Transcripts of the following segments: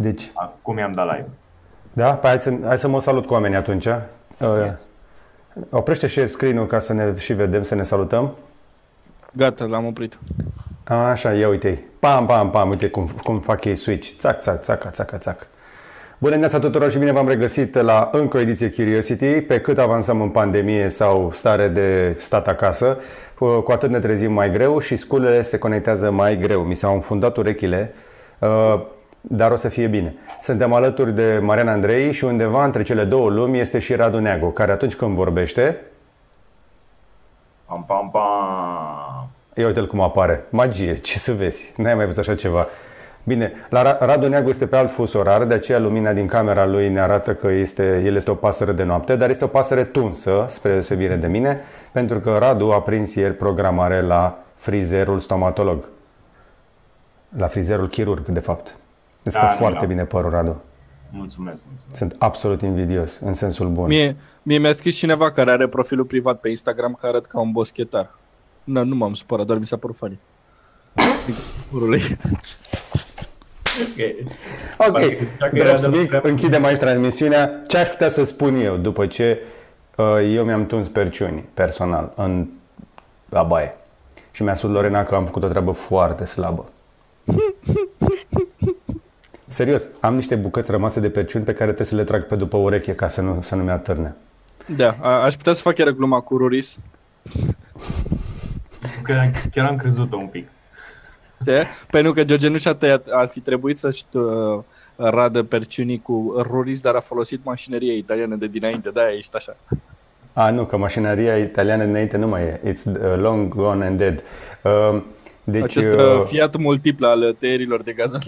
Deci, Acum i-am dat live. da? Păi hai să, hai să mă salut cu oamenii atunci. Uh, oprește share screen-ul ca să ne și vedem, să ne salutăm. Gata, l-am oprit. Așa, ia uite Pam, pam, pam, uite cum, cum fac ei switch. Țac, țac, țac, țac, țac. Bună dimineața tuturor și bine v-am regăsit la încă o ediție Curiosity. Pe cât avansăm în pandemie sau stare de stat acasă, cu atât ne trezim mai greu și sculele se conectează mai greu. Mi s-au înfundat urechile, uh, dar o să fie bine. Suntem alături de Marian Andrei și undeva între cele două lumi este și Radu Neagu, care atunci când vorbește, Pam, pam, pam. Ia uite-l cum apare. Magie, ce să vezi. N-ai mai văzut așa ceva. Bine, la Ra- Radu Neagu este pe alt fus orar, de aceea lumina din camera lui ne arată că este, el este o pasăre de noapte, dar este o pasăre tunsă, spre deosebire de mine, pentru că Radu a prins ieri programare la frizerul stomatolog. La frizerul chirurg, de fapt. Este Da, nu, foarte da. bine părul, Radu. Mulțumesc, mulțumesc. Sunt absolut invidios, în sensul bun. Mie, mie mi-a scris cineva care are profilul privat pe Instagram care arăt ca un boschetar. Nu, nu m-am supărat, doar mi s-a părut funny. Urului. Ok. Ok, Poate că zicea că era drop de speak, lucru. închidem aici transmisiunea. Ce aș putea să spun eu după ce uh, eu mi-am tuns perciuni personal în la baie și mi-a spus Lorena că am făcut o treabă foarte slabă. Serios, am niște bucăți rămase de perciuni pe care trebuie să le trag pe după ureche ca să nu, să nu mi-atârne. Da, a, aș putea să fac chiar gluma cu Ruris. Că chiar am crezut-o un pic. De? Pentru că George nu și-a tăiat, ar fi trebuit să-și uh, radă perciunii cu Ruris, dar a folosit mașinerie italiană de dinainte, de-aia ești așa. A, nu, că mașinăria italiană înainte nu mai e. It's uh, long gone and dead. Uh, deci, Acest uh, uh, Fiat multiplu al tăierilor de gazon.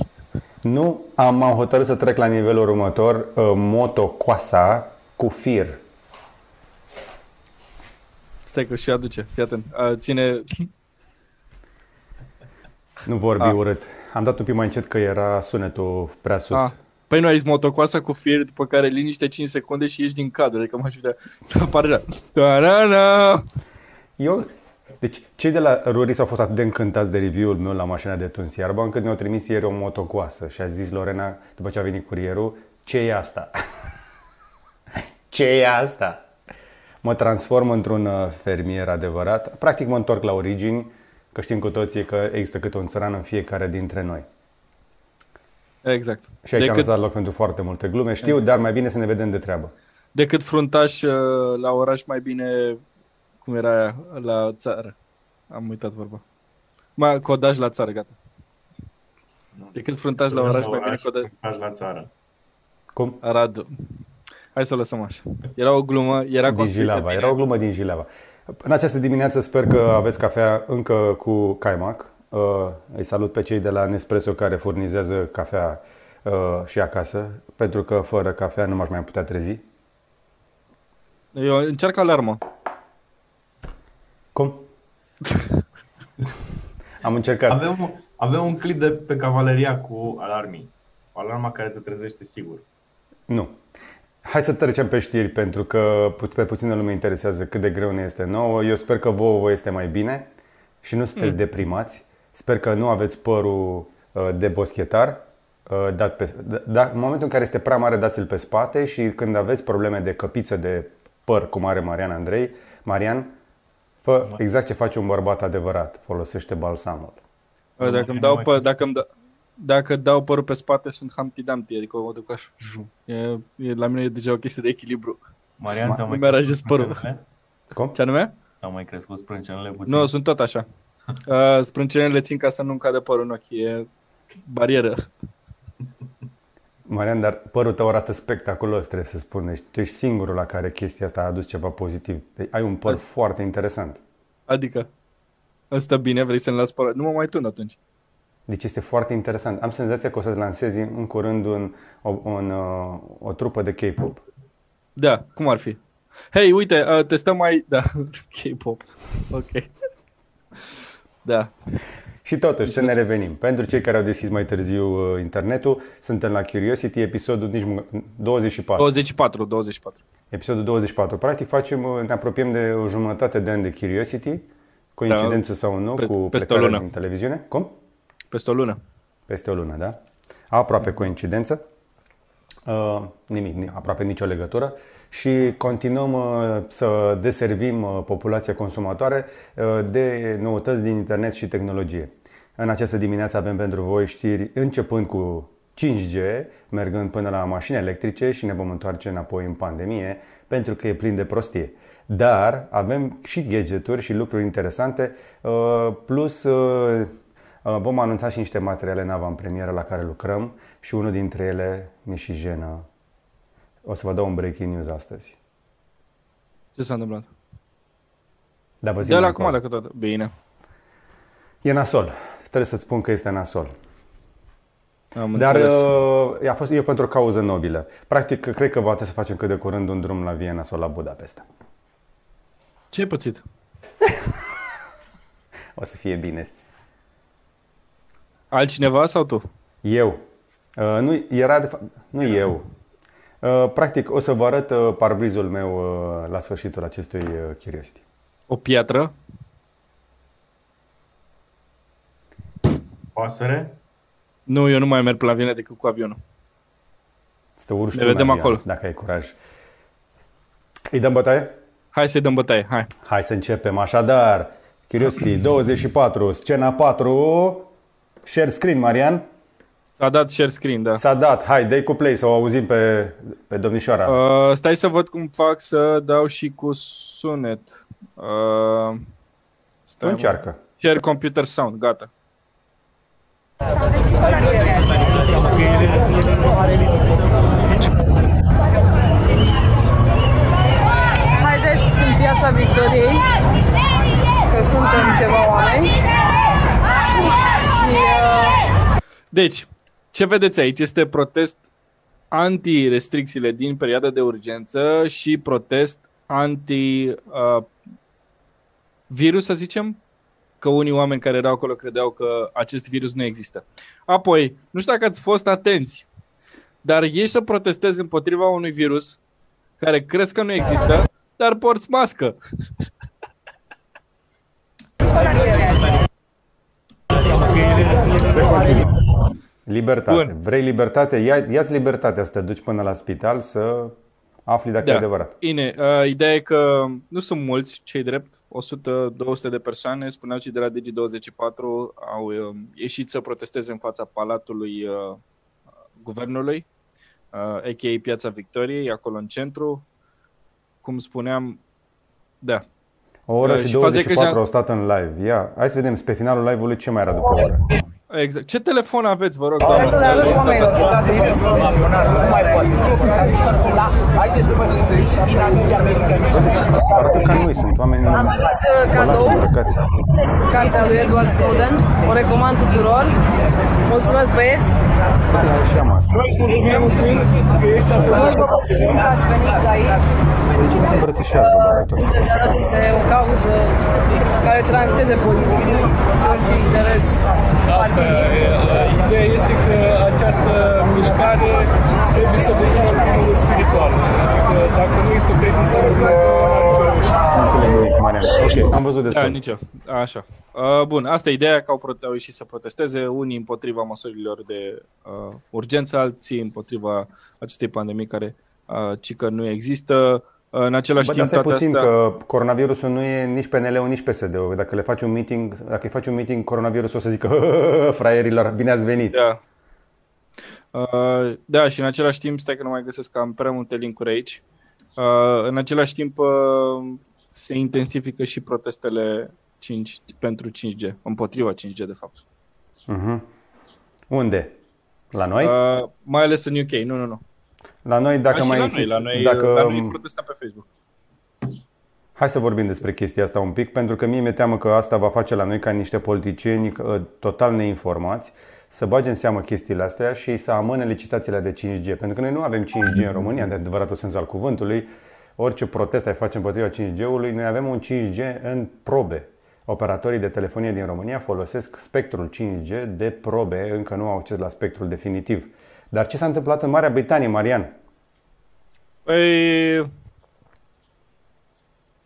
Nu, am, am hotărât să trec la nivelul următor, uh, motocoasa cu fir. Stai că și aduce, fii atent. Uh, ține, Nu vorbi Ah. urât. Am dat un pic mai încet că era sunetul prea sus. Ah. Păi nu ai zis motocoasa cu fir, după care liniște 5 secunde și ieși din cadru. Adică m-aș putea să apară așa. Ta-ra-ra! Eu, deci, cei de la Ruris au fost atât de încântați de review-ul meu la mașina de tuns iarba, încât mi-au trimis ieri o motocoasă și a zis Lorena, după ce a venit curierul, ce e asta? ce e asta? Mă transform într-un uh, fermier adevărat. Practic mă întorc la origini, că știm cu toții că există câte un țăran în fiecare dintre noi. Exact. Și aici am Decât, lăsat loc pentru foarte multe glume. Știu, dar mai bine să ne vedem de treabă. decât fruntaș uh, la oraș mai bine, cum era aia, la țară. Am uitat vorba. Mai codaj la țară, gata. Decât fruntaș la oraș, mai bine codaj. Faci la țară. Cum? Radu. Hai să o lăsăm așa. Era o glumă, era Din construită Jilava. bine. Era o glumă din Jilava. În această dimineață sper că aveți cafea încă cu caimac. Uh, Îi salut pe cei de la Nespresso care furnizează cafea uh, și acasă, pentru că fără cafea nu m-aș mai putea trezi. Eu încerc alarmă. Cum? Am încercat. Avem, un- avem un clip de pe Cavaleria cu alarmii. Alarma care te trezește sigur. Nu. Hai să trecem pe știri, pentru că pu- pe puțină lume interesează cât de greu ne este nouă. Eu sper că vouă vă este mai bine și nu sunteți deprimați. Sper că nu aveți părul uh, de boschetar. uh, Dat pe, da, da, în momentul în care este prea mare, dați-l pe spate și când aveți probleme de căpiță de păr, cum are Marian Andrei, Marian, fă exact ce face un bărbat adevărat. Folosește balsamul. Bă, Nu, Dacă nu îmi dau, mai pă, faci. dacă îmi da, dacă dau părul pe spate, sunt Humpty Dumpty, adică o duc așa. E, e, la mine e deja o chestie de echilibru. Marian, ți-au mai Nu mi-aranjez crescut părul. sprâncenele? Cum? Ce anume? Au mai crescut sprâncenele puțin? Nu, sunt tot așa. Uh, sprâncenele le țin ca să nu-mi cadă părul în ochi. E barieră. Marian, dar părul tău arată spectaculos, trebuie să spun. Deci tu ești singurul la care chestia asta a adus ceva pozitiv. Deci, ai un păr foarte interesant. Adică, ăsta bine, vrei să-mi las părul? Nu mă mai tund atunci. Deci este foarte interesant. Am senzația că o să-ți lansezi în curând un, o, un, uh, o trupă de K-pop. Da, cum ar fi? Hei, uite, uh, testăm mai... Da, K-pop. Ok. Da. Și totuși, să ne revenim. Pentru cei care au deschis mai târziu uh, internetul, suntem la Curiosity, episodul nici mă- 24. 24, 24. Episodul 24. Practic facem, uh, ne apropiem de o jumătate de an de Curiosity, coincidență sau nu, Pe- cu peste o plecarea lună. din televiziune. Cum? Peste o lună. Peste o lună, da? Aproape coincidență. Uh, nimic, aproape nicio legătură și continuăm uh, să deservim uh, populația consumatoare uh, de noutăți din internet și tehnologie. În această dimineață avem pentru voi știri începând cu 5G, mergând până la mașini electrice și ne vom întoarce înapoi în pandemie pentru că e plin de prostie. Dar avem și gadgeturi și lucruri interesante, plus vom anunța și niște materiale în avantpremieră la care lucrăm și unul dintre ele mi și jenă o să vă dau un breaking news astăzi. Ce s-a întâmplat? Da, vă de la acum, dacă tot. Bine. E nasol. Trebuie să-ți spun că este nasol. Am Dar uh, a fost, e pentru o cauză nobilă. Practic, cred că va trebui să facem cât de curând un drum la Viena sau la Budapesta. Ce ai pățit? o să fie bine. Altcineva sau tu? Eu. Uh, nu, era de fapt, nu eu. Uh, practic, o să vă arăt uh, parbrizul meu uh, la sfârșitul acestui Curiosity. O piatră? Pasăre? Nu, eu nu mai merg pe la Viena decât cu avionul. Să urci ne vedem avion, acolo. Dacă ai curaj. Îi dăm bătaie? Hai să-i dăm bătaie, hai. Hai să începem. Așadar, Curiosity 24, scena 4, share screen, Marian. S-a dat share screen, da. S-a dat. Hai, dai cu play să o auzim pe, pe domnișoara. Uh, stai să văd cum fac să dau și cu sunet. Uh, stai încearcă. Share computer sound, gata. Haideți în piața Victoriei, că suntem ceva oameni. Și, uh... Deci, ce vedeți aici este protest anti-restricțiile din perioada de urgență și protest anti-virus, uh, să zicem, că unii oameni care erau acolo credeau că acest virus nu există. Apoi, nu știu dacă ați fost atenți, dar ieși să protestezi împotriva unui virus care crezi că nu există, dar porți mască. Libertate. Bun. Vrei libertate? Ia, ia-ți libertatea să te duci până la spital să afli dacă da. e adevărat. Bine, uh, ideea e că nu sunt mulți, cei drept, 100-200 de persoane, spuneau cei de la Digi24, au uh, ieșit să protesteze în fața palatului uh, guvernului, uh, a.k.a. Piața Victoriei, acolo în centru. Cum spuneam, da. O oră uh, și, și 24 au stat în live. Ia, hai să vedem, pe finalul live-ului ce mai era după o oră. Exact. Ce telefon aveți, vă rog, doamnă? Să le arăt oamenilor. Arată ca noi, sunt oameni cadou. Cartea lui Edward Snowden. O recomand tuturor. Mulțumesc, băieți. Și am asta. Mulțumim că ești atât. Noi vă mulțumim că ați venit aici. De ce nu se îmbrățișează, dacă tot? De o cauză care transcende politic și orice interes partid Ideea este că această mișcare trebuie să devină o spirituală. Adică dacă nu este o credință în Dumnezeu, nu înțeleg nimic, Marian. Ok, am văzut destul. Da, nicio. Așa. Uh, bun, asta e ideea că au, au ieșit să protesteze, unii împotriva măsurilor de uh, urgență, alții împotriva acestei pandemii care uh, ci că nu există. În același Bă, timp, toate puțin astea... că coronavirusul nu e nici PNL-ul, nici PSD-ul. Dacă le faci un meeting, dacă îi faci un meeting coronavirusul o să zică fraierilor, bine ați venit. Da. Uh, da, și în același timp, stai că nu mai găsesc, am prea multe linkuri aici. Uh, în același timp, uh, se intensifică și protestele 5, pentru 5G, împotriva 5G, de fapt. Uh-huh. Unde? La noi? Uh, mai ales în UK, nu, nu, nu. La noi, dacă mai la insist, noi, la noi, dacă... la noi protesta pe Facebook. Hai să vorbim despre chestia asta un pic, pentru că mie mi-e teamă că asta va face la noi ca niște politicieni uh, total neinformați să bage în seamă chestiile astea și să amâne licitațiile de 5G. Pentru că noi nu avem 5G în România, de adevăratul sens al cuvântului. Orice protest ai face împotriva 5G-ului, noi avem un 5G în probe. Operatorii de telefonie din România folosesc spectrul 5G de probe, încă nu au acces la spectrul definitiv. Dar ce s-a întâmplat în Marea Britanie, Marian? Păi,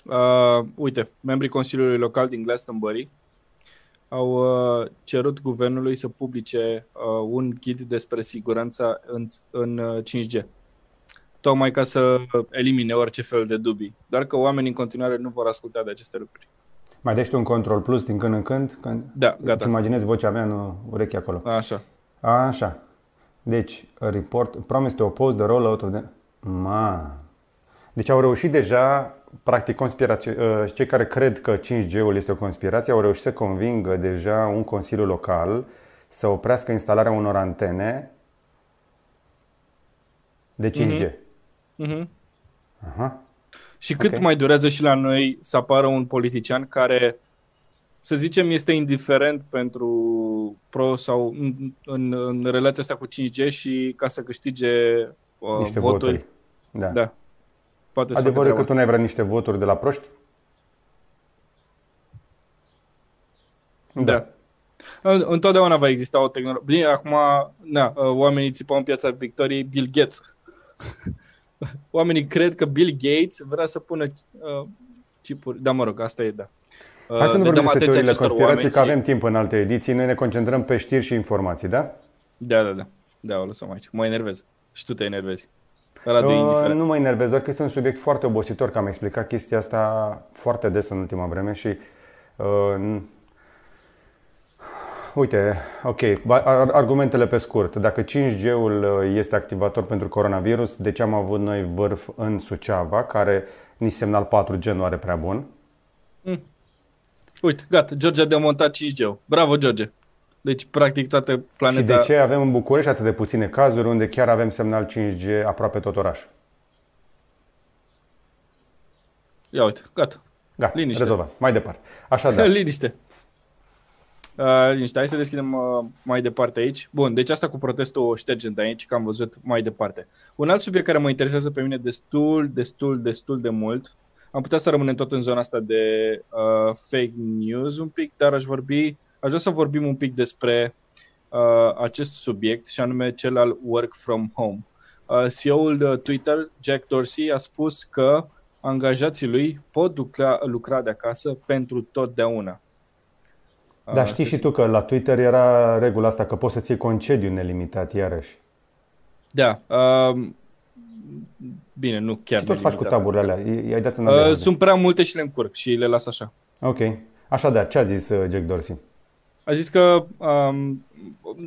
uh, uite, membrii Consiliului Local din Glastonbury au uh, cerut guvernului să publice uh, un ghid despre siguranța în, în uh, 5G. Tocmai ca să elimine orice fel de dubii. Dar că oamenii în continuare nu vor asculta de aceste lucruri. Mai dai și tu un control plus din când în când? când Da, gata. Îți imaginezi vocea mea în ureche acolo. Așa. Așa. Deci, report, promise to oppose the rollout of the... Ma. Deci au reușit deja, practic, conspirație, uh, cei care cred că 5G-ul este o conspirație, au reușit să convingă deja un consiliu local să oprească instalarea unor antene de 5G. Mhm. Aha. Și cât Ok. mai durează și la noi să apară un politician care, să zicem, este indiferent pentru pro sau în, în, în relația asta cu 5G și ca să câștige uh, Niște voturi. voturi. Da. Da. Poate să facă Adevărul e că treaba tu n-ai vrea niște voturi de la proști? Da. În- Întotdeauna va exista o tehnologie. Bine, acum, na, oamenii țipau în piața Victoriei Bill Gates. Oamenii cred că Bill Gates vrea să pună uh, chipuri. Da, mă rog, asta e, da. Uh, Hai să nu le vorbim dăm despre atenție teoriile acestor conspirații, oameni că și- avem timp în alte ediții. Noi ne concentrăm pe știri și informații, da? Da, da, da. Da, o lăsăm aici. Mă enervez. Și tu te enervezi. Radu e Uh, indiferent. nu mă enervez, doar că este un subiect foarte obositor, că am explicat chestia asta foarte des în ultima vreme și uh, n- Uite, ok, ba- ar- argumentele pe scurt. Dacă 5G-ul uh, este activator pentru coronavirus, de ce am avut noi vârf în Suceava, care nici semnal 4G nu are prea bun? Uite, gata, George a demontat 5G-ul. Bravo, George. Deci, practic, toată planeta... Și de ce avem în București atât de puține cazuri unde chiar avem semnal 5G aproape tot orașul? Ia uite, gata. Gata, Liniște. rezolvat. Mai departe. Așadar, Liniște. Uh, liniște. Hai să deschidem uh, mai departe aici. Bun, deci asta cu protestul o ștergem de aici, că am văzut mai departe. Un alt subiect care mă interesează pe mine destul, destul, destul de mult, am putea să rămânem tot în zona asta de uh, fake news un pic, dar aș vorbi, aș vrea să vorbim un pic despre uh, acest subiect și anume cel al work from home. Uh, CEO-ul uh, Twitter, Jack Dorsey, a spus că angajații lui pot lucra, lucra de acasă pentru totdeauna. dar Uh, știi să și zic. tu că la Twitter era regula asta că poți să ții concediu nelimitat iarăși. Da. Uh, bine, nu chiar. și tot faci cu nelimitat. taburile alea. I- I-ai dat în Uh, uh, sunt prea multe și le încurc și le las așa. Ok. Așadar, ce a zis uh, Jack Dorsey? A zis că um,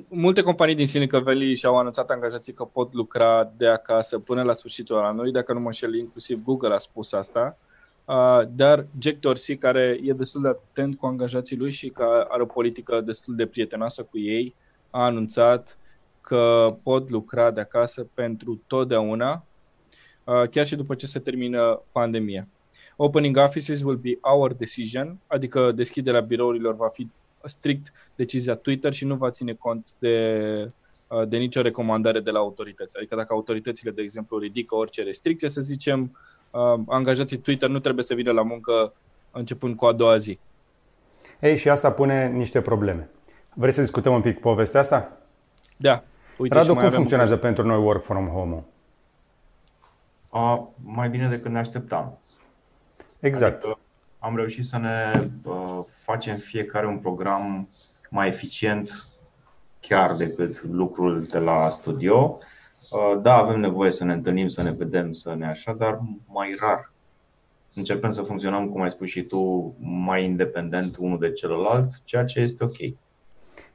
multe companii din Silicon Valley și-au anunțat angajații că pot lucra de acasă până la sfârșitul anului, dacă nu mă înșel, inclusiv Google a spus asta. Uh, dar Jack Dorsey, care e destul de atent cu angajații lui și că are o politică destul de prietenoasă cu ei, a anunțat că pot lucra de acasă pentru totdeauna, uh, chiar și după ce se termină pandemia. Opening offices will be our decision, adică deschiderea birourilor va fi strict decizia Twitter și nu va ține cont de, uh, de nicio recomandare de la autorități. Adică dacă autoritățile, de exemplu, ridică orice restricție, să zicem, uh, angajații Twitter nu trebuie să vină la muncă începând cu a doua zi. Ei, și asta pune niște probleme. Vrei să discutăm un pic povestea asta? Da. Uite, și Radu, mai cum avem funcționează o- pentru noi work from home A, mai bine decât ne așteptam. Exact. Adică am reușit să ne uh, facem fiecare un program mai eficient chiar decât lucrul de la studio. Uh, da, avem nevoie să ne întâlnim, să ne vedem, să ne așa, dar mai rar. Începem să funcționăm, cum ai spus și tu, mai independent unul de celălalt, ceea ce este ok.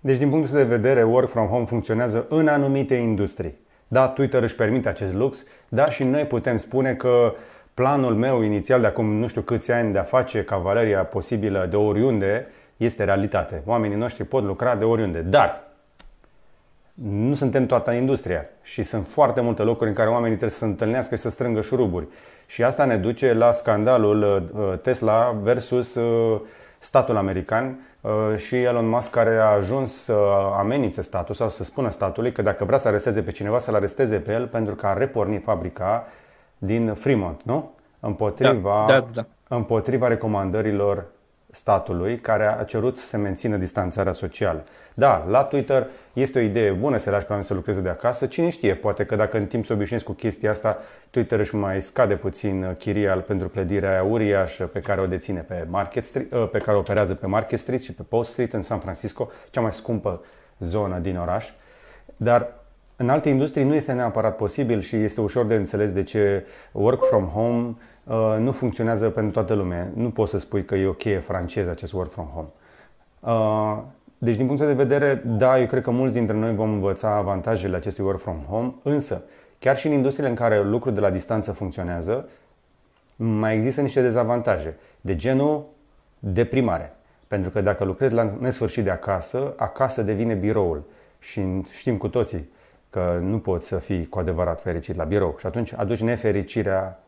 Deci, din punctul de vedere, work from home funcționează în anumite industrii. Da, Twitter își permite acest lux, da, și noi putem spune că planul meu inițial de acum nu știu câți ani de a face cavaleria posibilă de oriunde este realitate. Oamenii noștri pot lucra de oriunde, dar nu suntem toată industria și sunt foarte multe locuri în care oamenii trebuie să se întâlnească și să strângă șuruburi. Și asta ne duce la scandalul uh, Tesla versus uh, statul american uh, și Elon Musk care a ajuns să amenințe statul sau să spună statului că dacă vrea să aresteze pe cineva, să-l aresteze pe el pentru că a repornit fabrica din Fremont, nu? Împotriva, Da, da, da. împotriva recomandărilor statului care a cerut să se mențină distanțarea socială. Da, la Twitter este o idee bună să lași pe oameni să lucreze de acasă. Cine știe, poate că dacă în timp se obișnuiesc cu chestia asta, Twitter își mai scade puțin chiria pentru clădirea aia uriașă pe care o deține pe, Market Street, ă, pe care operează pe Market Street și pe Post Street în San Francisco, cea mai scumpă zonă din oraș. Dar în alte industrii nu este neapărat posibil și este ușor de înțeles de ce work from home uh, nu funcționează pentru toată lumea. Nu poți să spui că e o cheie franceză acest work from home. Uh, deci, din punct de vedere, da, eu cred că mulți dintre noi vom învăța avantajele acestui work from home, însă, chiar și în industriile în care lucrul de la distanță funcționează, mai există niște dezavantaje, de genul deprimare. Pentru că dacă lucrezi la nesfârșit de acasă, acasă devine biroul. Și știm cu toții că nu poți să fii cu adevărat fericit la birou și atunci aduci nefericirea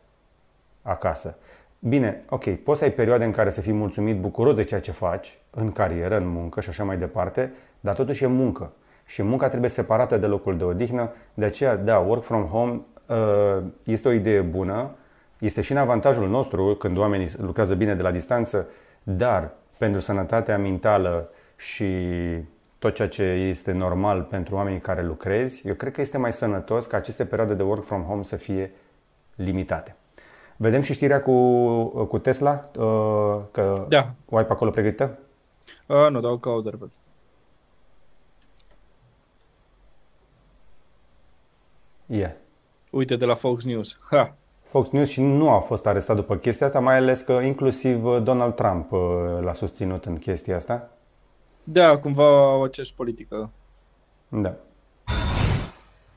acasă. Bine, ok, poți să ai perioade în care să fii mulțumit, bucuros de ceea ce faci, în carieră, în muncă și așa mai departe, dar totuși e muncă. Și munca trebuie separată de locul de odihnă, de aceea, da, work from home uh, este o idee bună, este și în avantajul nostru când oamenii lucrează bine de la distanță, dar pentru sănătatea mentală și tot ceea ce este normal pentru oamenii care lucrezi, eu cred că este mai sănătos ca aceste perioade de work from home să fie limitate. Vedem și știrea cu, cu Tesla, uh, că da. o ai pe acolo pregătită? Uh, nu, dau caut repede. Yeah. Uite, de la Fox News. Ha. Fox News și nu a fost arestat după chestia asta, mai ales că inclusiv Donald Trump uh, l-a susținut în chestia asta. Da, cumva o aceeași politică. Da.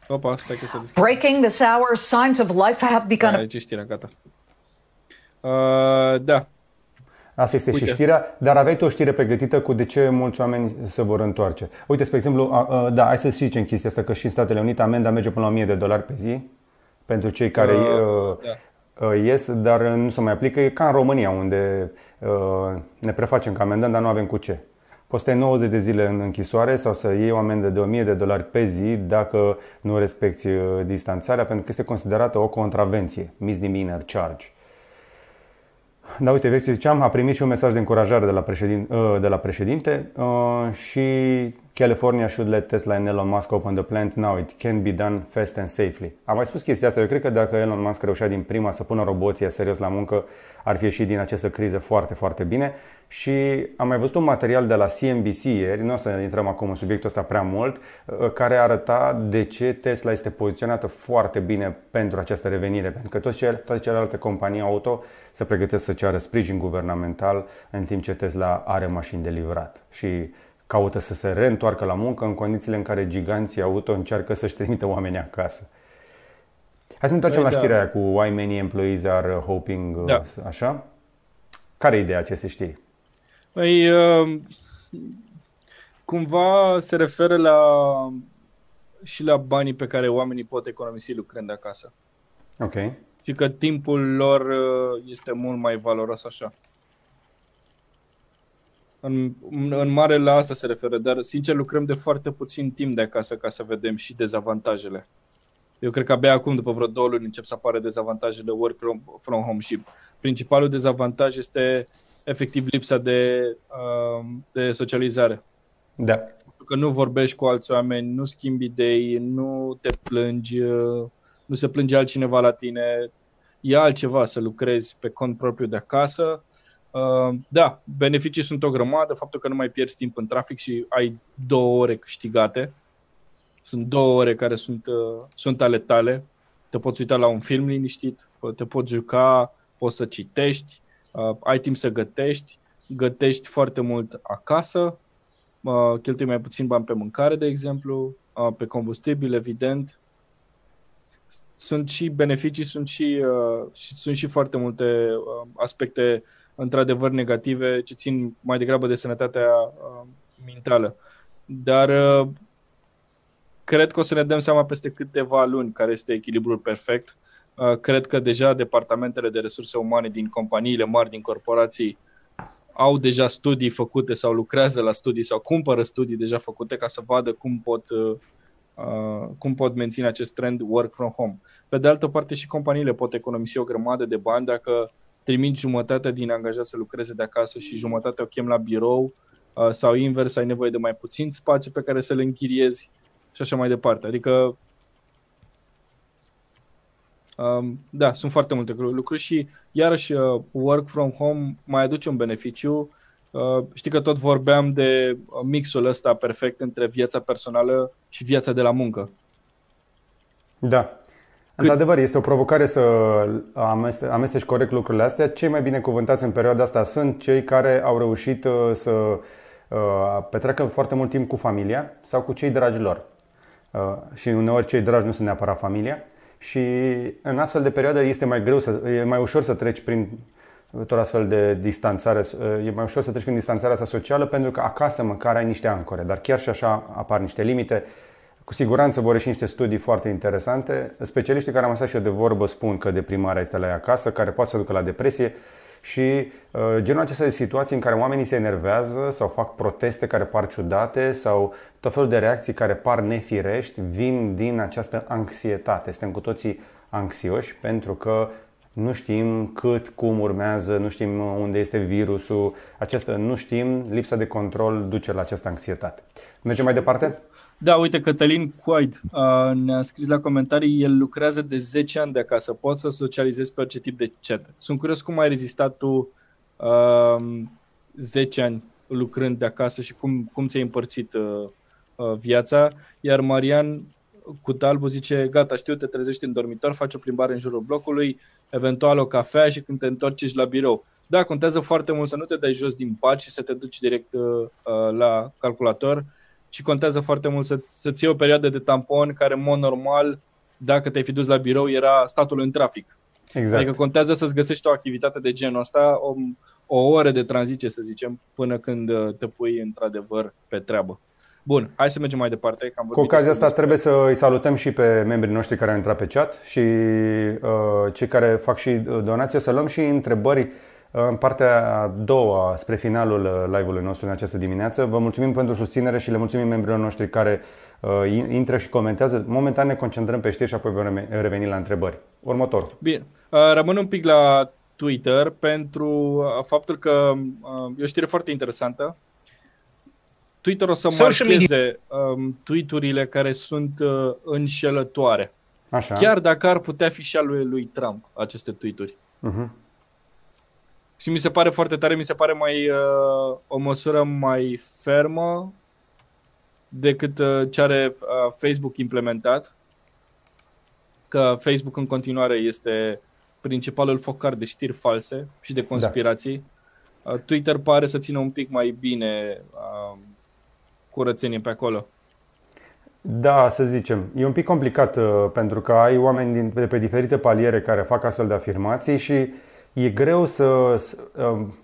Opa, stai că se deschide. Breaking this hour, signs of life have begun. Da, aici știrea, gata. Uh, da. Asta este Uite. și știrea, dar aveai tu o știre pregătită cu de ce mulți oameni se vor întoarce. Uite, spre exemplu, a, a, da, hai să zicem chestia asta, că și în Statele Unite amenda merge până la 1000 de dolari pe zi pentru cei care uh, uh, da. uh, ies, dar nu se mai aplică. E ca în România, unde uh, ne prefacem ca amendăm, dar nu avem cu ce. Poți să 90 de zile în închisoare sau să iei o amendă de 1000 de dolari pe zi dacă nu respecti uh, distanțarea, pentru că este considerată o contravenție, misdemeanor charge. Da, uite, vezi, ziceam, a primit și un mesaj de încurajare de la, președin, uh, de la președinte uh, și California should let Tesla and Elon Musk open the plant now. It can be done fast and safely. Am mai spus chestia asta. Eu cred că dacă Elon Musk reușea din prima să pună roboții serios la muncă, ar fi ieșit din această criză foarte, foarte bine. Și am mai văzut un material de la CNBC ieri, nu o să intrăm acum în subiectul ăsta prea mult, uh, care arăta de ce Tesla este poziționată foarte bine pentru această revenire. Pentru că toți cele, toate celelalte companii auto se pregătesc să ceară sprijin guvernamental, în timp ce Tesla are mașini de livrat. Și caută să se reîntoarcă la muncă în condițiile în care giganții auto încearcă să-și trimită oamenii acasă. Hai să ne întoarcem la păi da. știrea aia cu why many employees are hoping, uh, da. așa? Care e ideea acestei știri? Păi, uh, cumva se referă la și la banii pe care oamenii pot economisi lucrând acasă. Ok. Și că timpul lor uh, este mult mai valoros așa. În, în mare la asta se referă, dar sincer lucrăm de foarte puțin timp de acasă ca să vedem și dezavantajele. Eu cred că abia acum, după vreo două luni, încep să apară dezavantajele work from home și principalul dezavantaj este efectiv lipsa de, uh, de socializare. Da. Pentru că nu vorbești cu alți oameni, nu schimbi idei, nu te plângi, uh, nu se plânge altcineva la tine, e altceva să lucrezi pe cont propriu de acasă Uh, da, beneficii sunt o grămadă, faptul că nu mai pierzi timp în trafic și ai două ore câștigate. Sunt două ore care sunt, uh, sunt ale tale. Te poți uita la un film liniștit, te poți juca, poți să citești, uh, ai timp să gătești, gătești foarte mult acasă, uh, cheltui mai puțin bani pe mâncare, de exemplu, uh, pe combustibil, evident. Sunt și beneficii, sunt și, uh, și, sunt și foarte multe uh, aspecte într-adevăr negative ce țin mai degrabă de sănătatea uh, mentală. Dar uh, cred că o să ne dăm seama peste câteva luni care este echilibrul perfect. Uh, cred că deja departamentele de resurse umane din companiile mari, din corporații, au deja studii făcute sau lucrează la studii sau cumpără studii deja făcute ca să vadă cum pot, uh, cum pot menține acest trend work from home. Pe de altă parte și companiile pot economisi o grămadă de bani dacă trimit jumătate din angajați să lucreze de acasă și jumătate o chem la birou uh, sau invers, ai nevoie de mai puțin spațiu pe care să-l închiriezi și așa mai departe. Adică Um, da, sunt foarte multe lucruri și iarăși uh, work from home mai aduce un beneficiu. Uh, știi că tot vorbeam de mixul ăsta perfect între viața personală și viața de la muncă. Da. Într-adevăr, este o provocare să amesteci corect lucrurile astea. Cei mai bine cuvântați în perioada asta sunt cei care au reușit uh, să uh, petreacă foarte mult timp cu familia sau cu cei dragi lor. Uh, și uneori cei dragi nu sunt neapărat familia. Și în astfel de perioadă este mai greu, să, e mai ușor să treci prin tot astfel de distanțare, e mai ușor să treci prin distanțarea asta socială pentru că acasă măcar ai niște ancore, dar chiar și așa apar niște limite. Cu siguranță vor ieși niște studii foarte interesante. Specialiștii care am lăsat și eu de vorbă spun că deprimarea este la ea acasă, care poate să ducă la depresie și uh, genul acesta de situații în care oamenii se enervează sau fac proteste care par ciudate sau tot felul de reacții care par nefirești vin din această anxietate. Suntem cu toții anxioși pentru că nu știm cât, cum urmează, nu știm unde este virusul, această nu știm, lipsa de control duce la această anxietate. Mergem mai departe? Da, uite, Cătălin Cuaid uh, ne-a scris la comentarii, el lucrează de 10 ani de acasă, pot să socializezi pe orice tip de chat. Sunt curios cum ai rezistat tu uh, 10 ani lucrând de acasă și cum, cum ți-ai împărțit uh, uh, viața. Iar Marian Cutalbu zice, gata, știu, te trezești în dormitor, faci o plimbare în jurul blocului, eventual o cafea și când te întorci ești la birou. Da, contează foarte mult să nu te dai jos din pat și să te duci direct uh, uh la calculator și contează foarte mult să, să-ți iei o perioadă de tampon care, în mod normal, dacă te-ai fi dus la birou, era statul în trafic. Exact. Adică contează să-ți găsești o activitate de genul ăsta, o, o oră de tranziție, să zicem, până când uh, te pui într-adevăr pe treabă. Bun, hai să mergem mai departe. Că am Cu ocazia asta despre... trebuie să îi salutăm și pe membrii noștri care au intrat pe chat și uh, cei care fac și uh, donații. O să luăm și întrebări în partea a doua, spre finalul uh, live-ului nostru în această dimineață. Vă mulțumim pentru susținere și le mulțumim membrilor noștri care uh, intră și comentează. Momentan ne concentrăm pe știri și apoi vom reveni la întrebări. Următor. Bine. Uh, rămân un pic la Twitter pentru uh, faptul că uh, e o știre foarte interesantă. Twitter o să Social marcheze um, tweet-urile care sunt uh, înșelătoare. Așa. Chiar dacă ar putea fi și al lui, lui Trump aceste tweet-uri. Uh-huh. Și mi se pare foarte tare, mi se pare mai uh, o măsură mai fermă decât uh, ce are uh, Facebook implementat. Că Facebook în continuare este principalul focar de știri false și de conspirații. Da. Uh, Twitter pare să țină un pic mai bine uh, curățenie pe acolo. Da, să zicem. E un pic complicat uh, pentru că ai oameni din, de pe diferite paliere care fac astfel de afirmații și uh, e greu să um,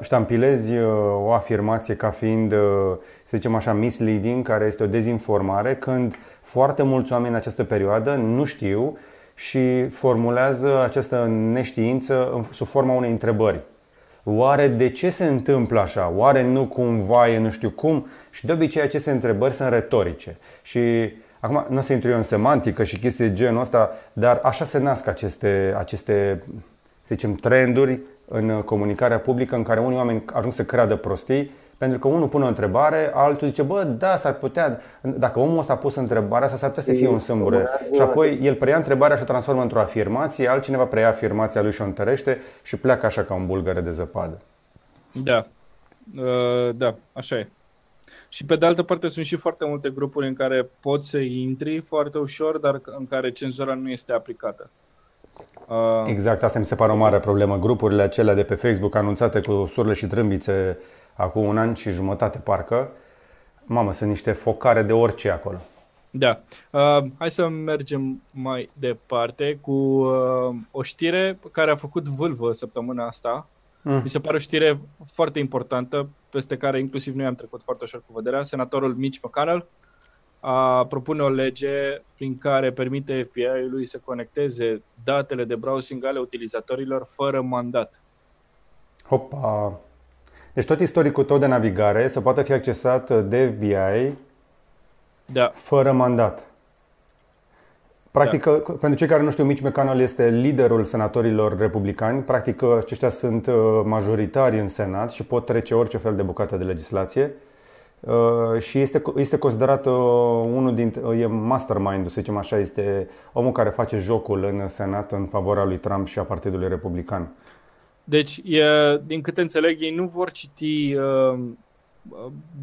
ștampilezi uh, o afirmație ca fiind, uh, să zicem așa, misleading, care este o dezinformare, când foarte mulți oameni în această perioadă nu știu și formulează această neștiință sub forma unei întrebări. Oare de ce se întâmplă așa? Oare nu cumva e nu știu cum? Și de obicei aceste întrebări sunt retorice. Și acum nu o să intru eu în semantică și chestii de genul ăsta, dar așa se nasc aceste, aceste să zicem, trenduri în comunicarea publică în care unii oameni ajung să creadă prostii pentru că unul pune o întrebare, altul zice, bă, da, s-ar putea, dacă omul s-a pus întrebarea asta, s-ar putea să fie un sâmbure. Și apoi el preia întrebarea și o transformă într-o afirmație, altcineva preia afirmația lui și o întărește și pleacă așa ca un bulgăre de zăpadă. Da, uh, da, așa e. Și pe de altă parte sunt și foarte multe grupuri în care poți să intri foarte ușor, dar în care cenzura nu este aplicată. Uh, exact, asta mi se pare o mare problemă. Grupurile acelea de pe Facebook anunțate cu surle și trâmbițe acum un an și jumătate parcă, mamă, sunt niște focare de orice acolo. Da. Uh, hai să mergem mai departe cu uh, o știre care a făcut vâlvă săptămâna asta. Mm. Mi se pare o știre foarte importantă, peste care inclusiv noi am trecut foarte ușor cu vederea. Senatorul Mitch McConnell a propune o lege prin care permite FBI-ului să conecteze datele de browsing ale utilizatorilor fără mandat. Hopa! Deci tot istoricul tău de navigare să poate fi accesat de FBI da. fără mandat. Practic, da. pentru cei care nu știu, Mitch McConnell este liderul senatorilor republicani. Practic, aceștia sunt uh, majoritari în Senat și pot trece orice fel de bucată de legislație. Uh, și este, este considerat uh, unul dintre, e mastermind, să zicem așa, este omul care face jocul în Senat în favoarea lui Trump și a Partidului Republican. Deci, e, din câte înțeleg, ei nu vor citi,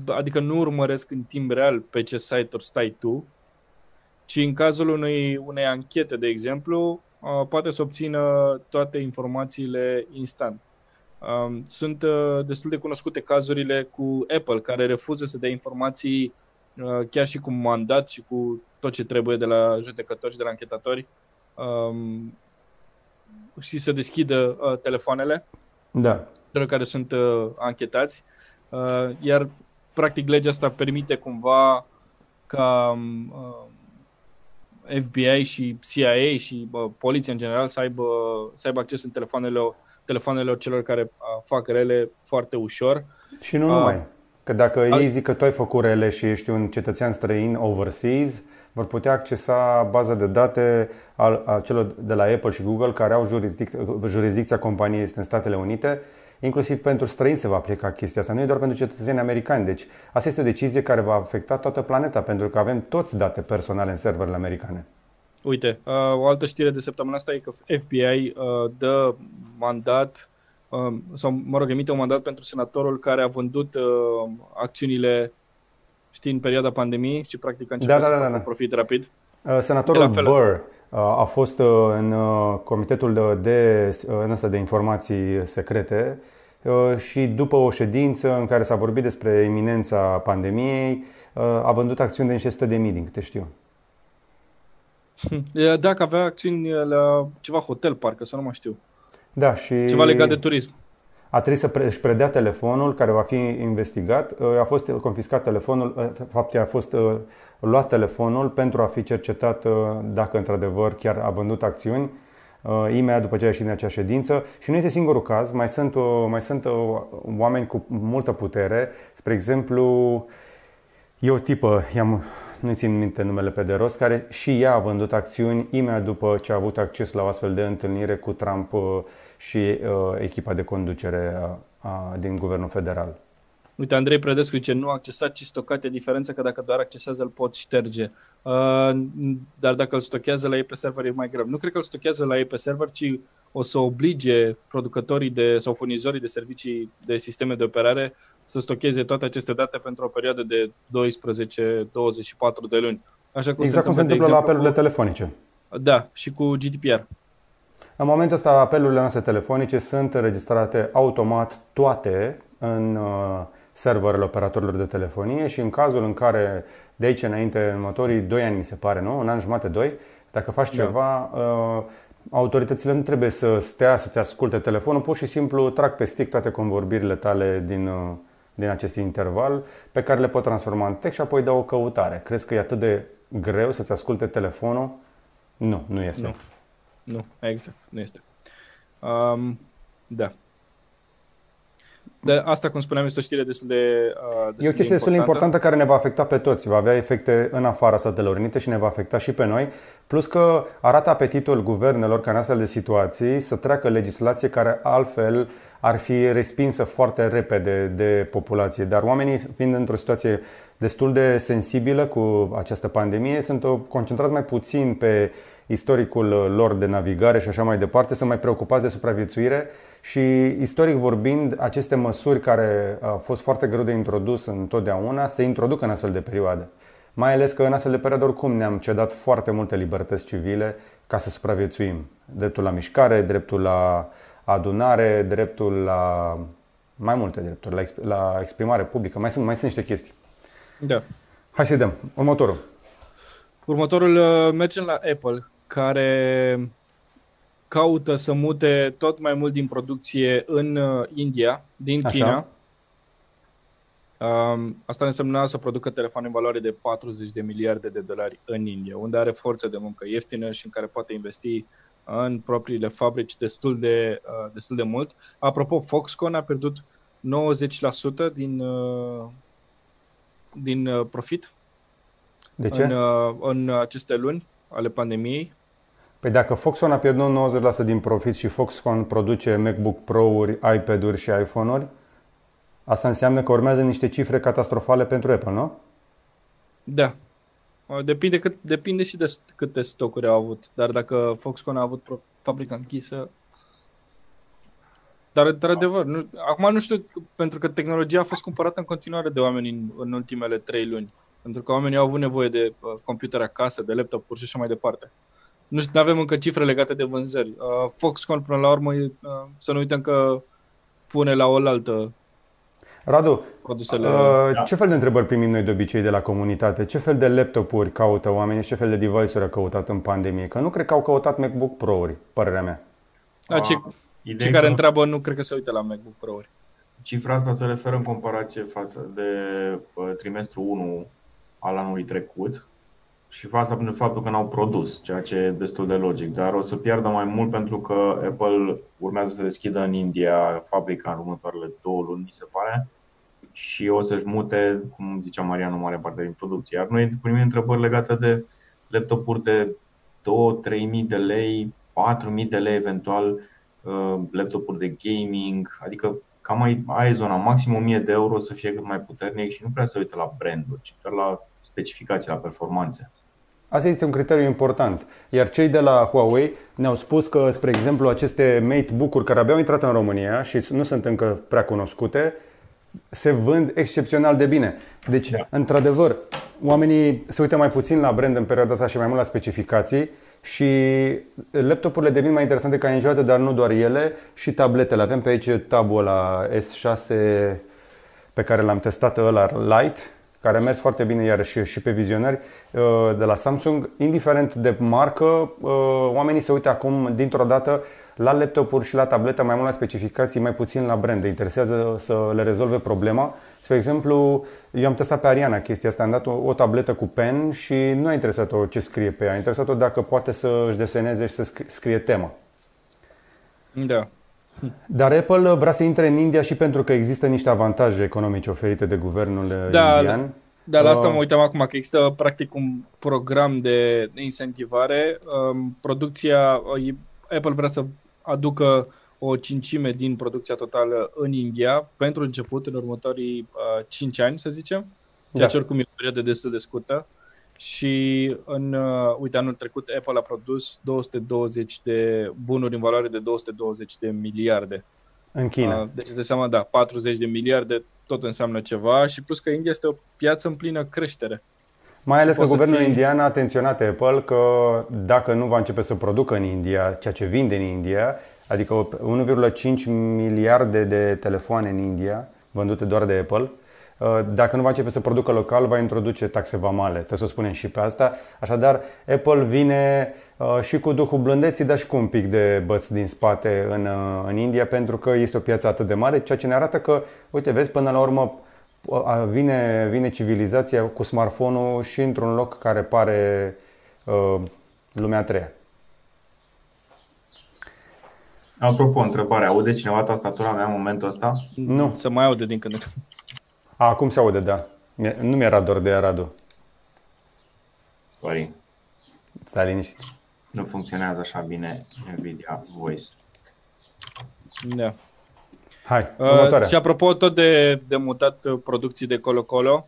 adică nu urmăresc în timp real pe ce site-uri stai tu, ci în cazul unei, unei anchete, de exemplu, poate să obțină toate informațiile instant. Sunt destul de cunoscute cazurile cu Apple, care refuză să dea informații chiar și cu mandat și cu tot ce trebuie de la judecători și de la anchetatori și să deschidă telefoanele da. celor care sunt anchetați. Iar, practic, legea asta permite cumva ca FBI și CIA și bă, poliția în general să aibă, să aibă acces în telefoanele, telefoanele celor care uh, fac rele foarte ușor. Și nu numai. Că dacă a... ei zic că tu ai făcut rele și ești un cetățean străin overseas, vor putea accesa baza de date al, a celor de la Apple și Google care au jurisdic- jurisdicția companiei este în Statele Unite inclusiv pentru străini se va aplica chestia asta, nu e doar pentru cetățeni americani. Deci asta este o decizie care va afecta toată planeta, pentru că avem toți date personale în serverele americane. Uite, uh, o altă știre de săptămâna asta e că FBI uh, dă mandat uh, sau, mă rog, emite un mandat pentru senatorul care a vândut acțiunile, știi, în perioada pandemiei și practic a început da, da, da, să facă da. profit rapid. Senatorul Burr a fost în comitetul de, de, în asta de informații secrete și după o ședință în care s-a vorbit despre iminența pandemiei, a vândut acțiuni de niște sute de mii, din câte știu. Dacă avea acțiuni la ceva hotel, parcă, să nu mai știu. Da, și... Ceva legat de turism. A trebuit să își predea telefonul care va fi investigat. A fost confiscat telefonul, fapt a fost luat telefonul pentru a fi cercetat dacă într-adevăr chiar a vândut acțiuni imediat după ce a ieșit din acea ședință. Și nu este singurul caz, mai sunt, mai sunt oameni cu multă putere. Spre exemplu, e o tipă, i-am nu țin minte numele pe de rost, care și ea a vândut acțiuni imediat după ce a avut acces la o astfel de întâlnire cu Trump uh, și uh, echipa de conducere a, a, din guvernul federal. Uite, Andrei Predescu zice, nu accesat, ci stocat e diferența că dacă doar accesează îl pot șterge. Uh, dar dacă îl stochează la ei pe server e mai greu. Nu cred că îl stochează la ei pe server, ci o să oblige producătorii de, sau furnizorii de servicii de sisteme de operare să stocheze toate aceste date pentru o perioadă de 12-24 de luni. Așa cum exact se cum se întâmplă la apelurile cu, telefonice. Da, și cu GDPR. În momentul ăsta, apelurile noastre telefonice sunt înregistrate automat toate în uh, serverele operatorilor de telefonie și în cazul în care de aici înainte, în următorii 2 ani, mi se pare, nu? Un an jumate, 2, dacă faci da. ceva, uh, autoritățile nu trebuie să stea să-ți asculte telefonul, pur și simplu trag pe stick toate convorbirile tale din, uh, din acest interval pe care le pot transforma în text și apoi dau o căutare. Crezi că e atât de greu să-ți asculte telefonul? Nu, nu este. Nu, nu exact, nu este. Um, da. De asta, cum spuneam, este o știre destul de. Uh, destul e o chestie destul de importantă care ne va afecta pe toți. Va avea efecte în afara Statelor Unite și ne va afecta și pe noi. Plus că arată apetitul guvernelor ca în astfel de situații să treacă legislație care altfel ar fi respinsă foarte repede de populație. Dar oamenii, fiind într-o situație destul de sensibilă cu această pandemie, sunt concentrați mai puțin pe istoricul lor de navigare și așa mai departe, sunt mai preocupați de supraviețuire și istoric vorbind, aceste măsuri care au fost foarte greu de introdus întotdeauna se introduc în astfel de perioade. Mai ales că în astfel de perioade oricum ne-am cedat foarte multe libertăți civile ca să supraviețuim. Dreptul la mișcare, dreptul la adunare, dreptul la mai multe drepturi, la, la exprimare publică. Mai sunt, mai sunt niște chestii. Da. Hai să dăm. Următorul. Următorul uh, mergem la Apple, care caută să mute tot mai mult din producție în uh, India, din Așa. China. Um, asta însemna să producă telefoane în valoare de 40 de miliarde de dolari în India, unde are forță de muncă ieftină și în care poate investi în propriile fabrici destul de, uh, destul de mult. Apropo, Foxconn a pierdut 90% din, uh, din uh, profit de ce? În, uh, în aceste luni. ale pandemiei. Păi dacă Foxconn a pierdut 90% din profit și Foxconn produce MacBook Pro-uri, iPad-uri și iPhone-uri, asta înseamnă că urmează niște cifre catastrofale pentru Apple, nu? Da. Uh, Depinde, cât, depinde și de st- câte stocuri au avut. Dar dacă Foxconn a avut pro- fabrica închisă... Dar, într-adevăr, nu, acum nu știu, pentru că tehnologia a fost cumpărată în continuare de oameni în, în ultimele trei luni. Pentru că oamenii au avut nevoie de uh, computer acasă, de laptop-uri și așa mai departe. Nu știu, avem încă cifre legate de vânzări. Uh, Foxconn, până la urmă, e, uh, să nu uităm că pune la oaltă Radu, produsele... uh, ce fel de întrebări primim noi de obicei de la comunitate? Ce fel de laptopuri caută oamenii și ce fel de device-uri au căutat în pandemie? Că nu cred că au căutat MacBook Pro-uri, părerea mea. Da, cei, Ideea cei e care că întreabă nu cred că se uită la MacBook Pro-uri. Cifra asta se referă în comparație față de uh, trimestrul 1 al anului trecut și asta prin faptul că n-au produs, ceea ce e destul de logic. Dar o să piardă mai mult pentru că Apple urmează să deschidă în India fabrica în următoarele două luni, mi se pare, și o să-și mute, cum zicea Marian, o mare parte din producție. Iar noi primim întrebări legate de laptopuri de 2-3 mii de lei, 4 mii de lei eventual, uh, laptopuri de gaming, adică cam ai, ai zona, maxim 1000 de euro să fie cât mai puternic și nu prea se uită la branduri, ci doar la specificații, la performanțe. Asta este un criteriu important. Iar cei de la Huawei ne-au spus că, spre exemplu, aceste MateBook-uri care abia au intrat în România și nu sunt încă prea cunoscute, se vând excepțional de bine. Deci, da. într-adevăr, oamenii se uită mai puțin la brand în perioada asta și mai mult la specificații și laptopurile devin mai interesante ca niciodată, dar nu doar ele, și tabletele. Avem pe aici tabul la S6 pe care l-am testat ăla Lite, care a mers foarte bine iarăși și pe vizionări uh, de la Samsung. Indiferent de marcă, uh, oamenii se uită acum dintr-o dată la laptopuri și la tablete, mai mult la specificații, mai puțin la brand. Interesează să le rezolve problema. Spre exemplu, eu am testat pe Ariana chestia asta, am dat o, o tabletă cu pen și nu a interesat-o ce scrie pe ea, a interesat-o dacă poate să își deseneze și să scrie tema. Da. Dar Apple vrea să intre în India și pentru că există niște avantaje economice oferite de guvernul Da, indian. Dar la asta Uh, mă uitam acum, că există practic un program de incentivare. Um, Producția, uh, Apple vrea să aducă o cincime din producția totală în India pentru început, în următorii uh, 5 ani, să zicem, ceea Da. ce oricum e o perioadă destul de scurtă. Și în, uh, uite, anul trecut Apple a produs 220 de bunuri în valoare de 220 de miliarde. În China. Uh, Deci îți dai seama, da, 40 de miliarde tot înseamnă ceva și plus că India este o piață în plină creștere. Mai ales că poți să guvernul ții- indian a atenționat Apple că dacă nu va începe să producă în India ceea ce vinde în India, adică 1,5 miliarde de telefoane în India, vândute doar de Apple, uh, dacă nu va începe să producă local, va introduce taxe vamale. Trebuie să o spunem și pe asta. Așadar, Apple vine uh, și cu duhul blândeții, dar și cu un pic de băț din spate în, uh, în India, pentru că este o piață atât de mare, ceea ce ne arată că, uite, vezi, până la urmă a- vine, vine civilizația cu smartphone-ul și într-un loc care pare uh, lumea a treia. Apropo, întrebare, aude cineva tastatura mea în momentul ăsta? Nu. Să mai aude din când în când. A, acum se aude, da. Mie- Nu mi-era dor de ea, Radu. Sorry, Stai liniștit. nu funcționează așa bine Nvidia Voice. Da. Hai, Uh, următoarea. și apropo tot de, de mutat uh, producții de colo-colo,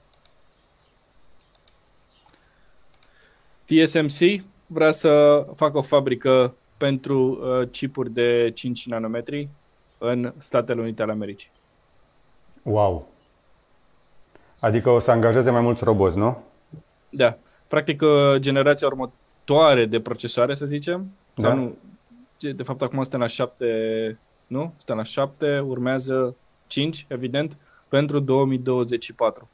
TSMC vrea să facă o fabrică pentru uh, chipuri de 5 nanometri în Statele Unite ale Americii. Wow. Adică o să angajeze mai mulți roboți, nu? Da. Practic, uh, generația următoare de procesoare, să zicem, Da. sau nu, ce- de fapt acum suntem la 7, nu? Suntem la 7, urmează 5, evident, pentru 2024.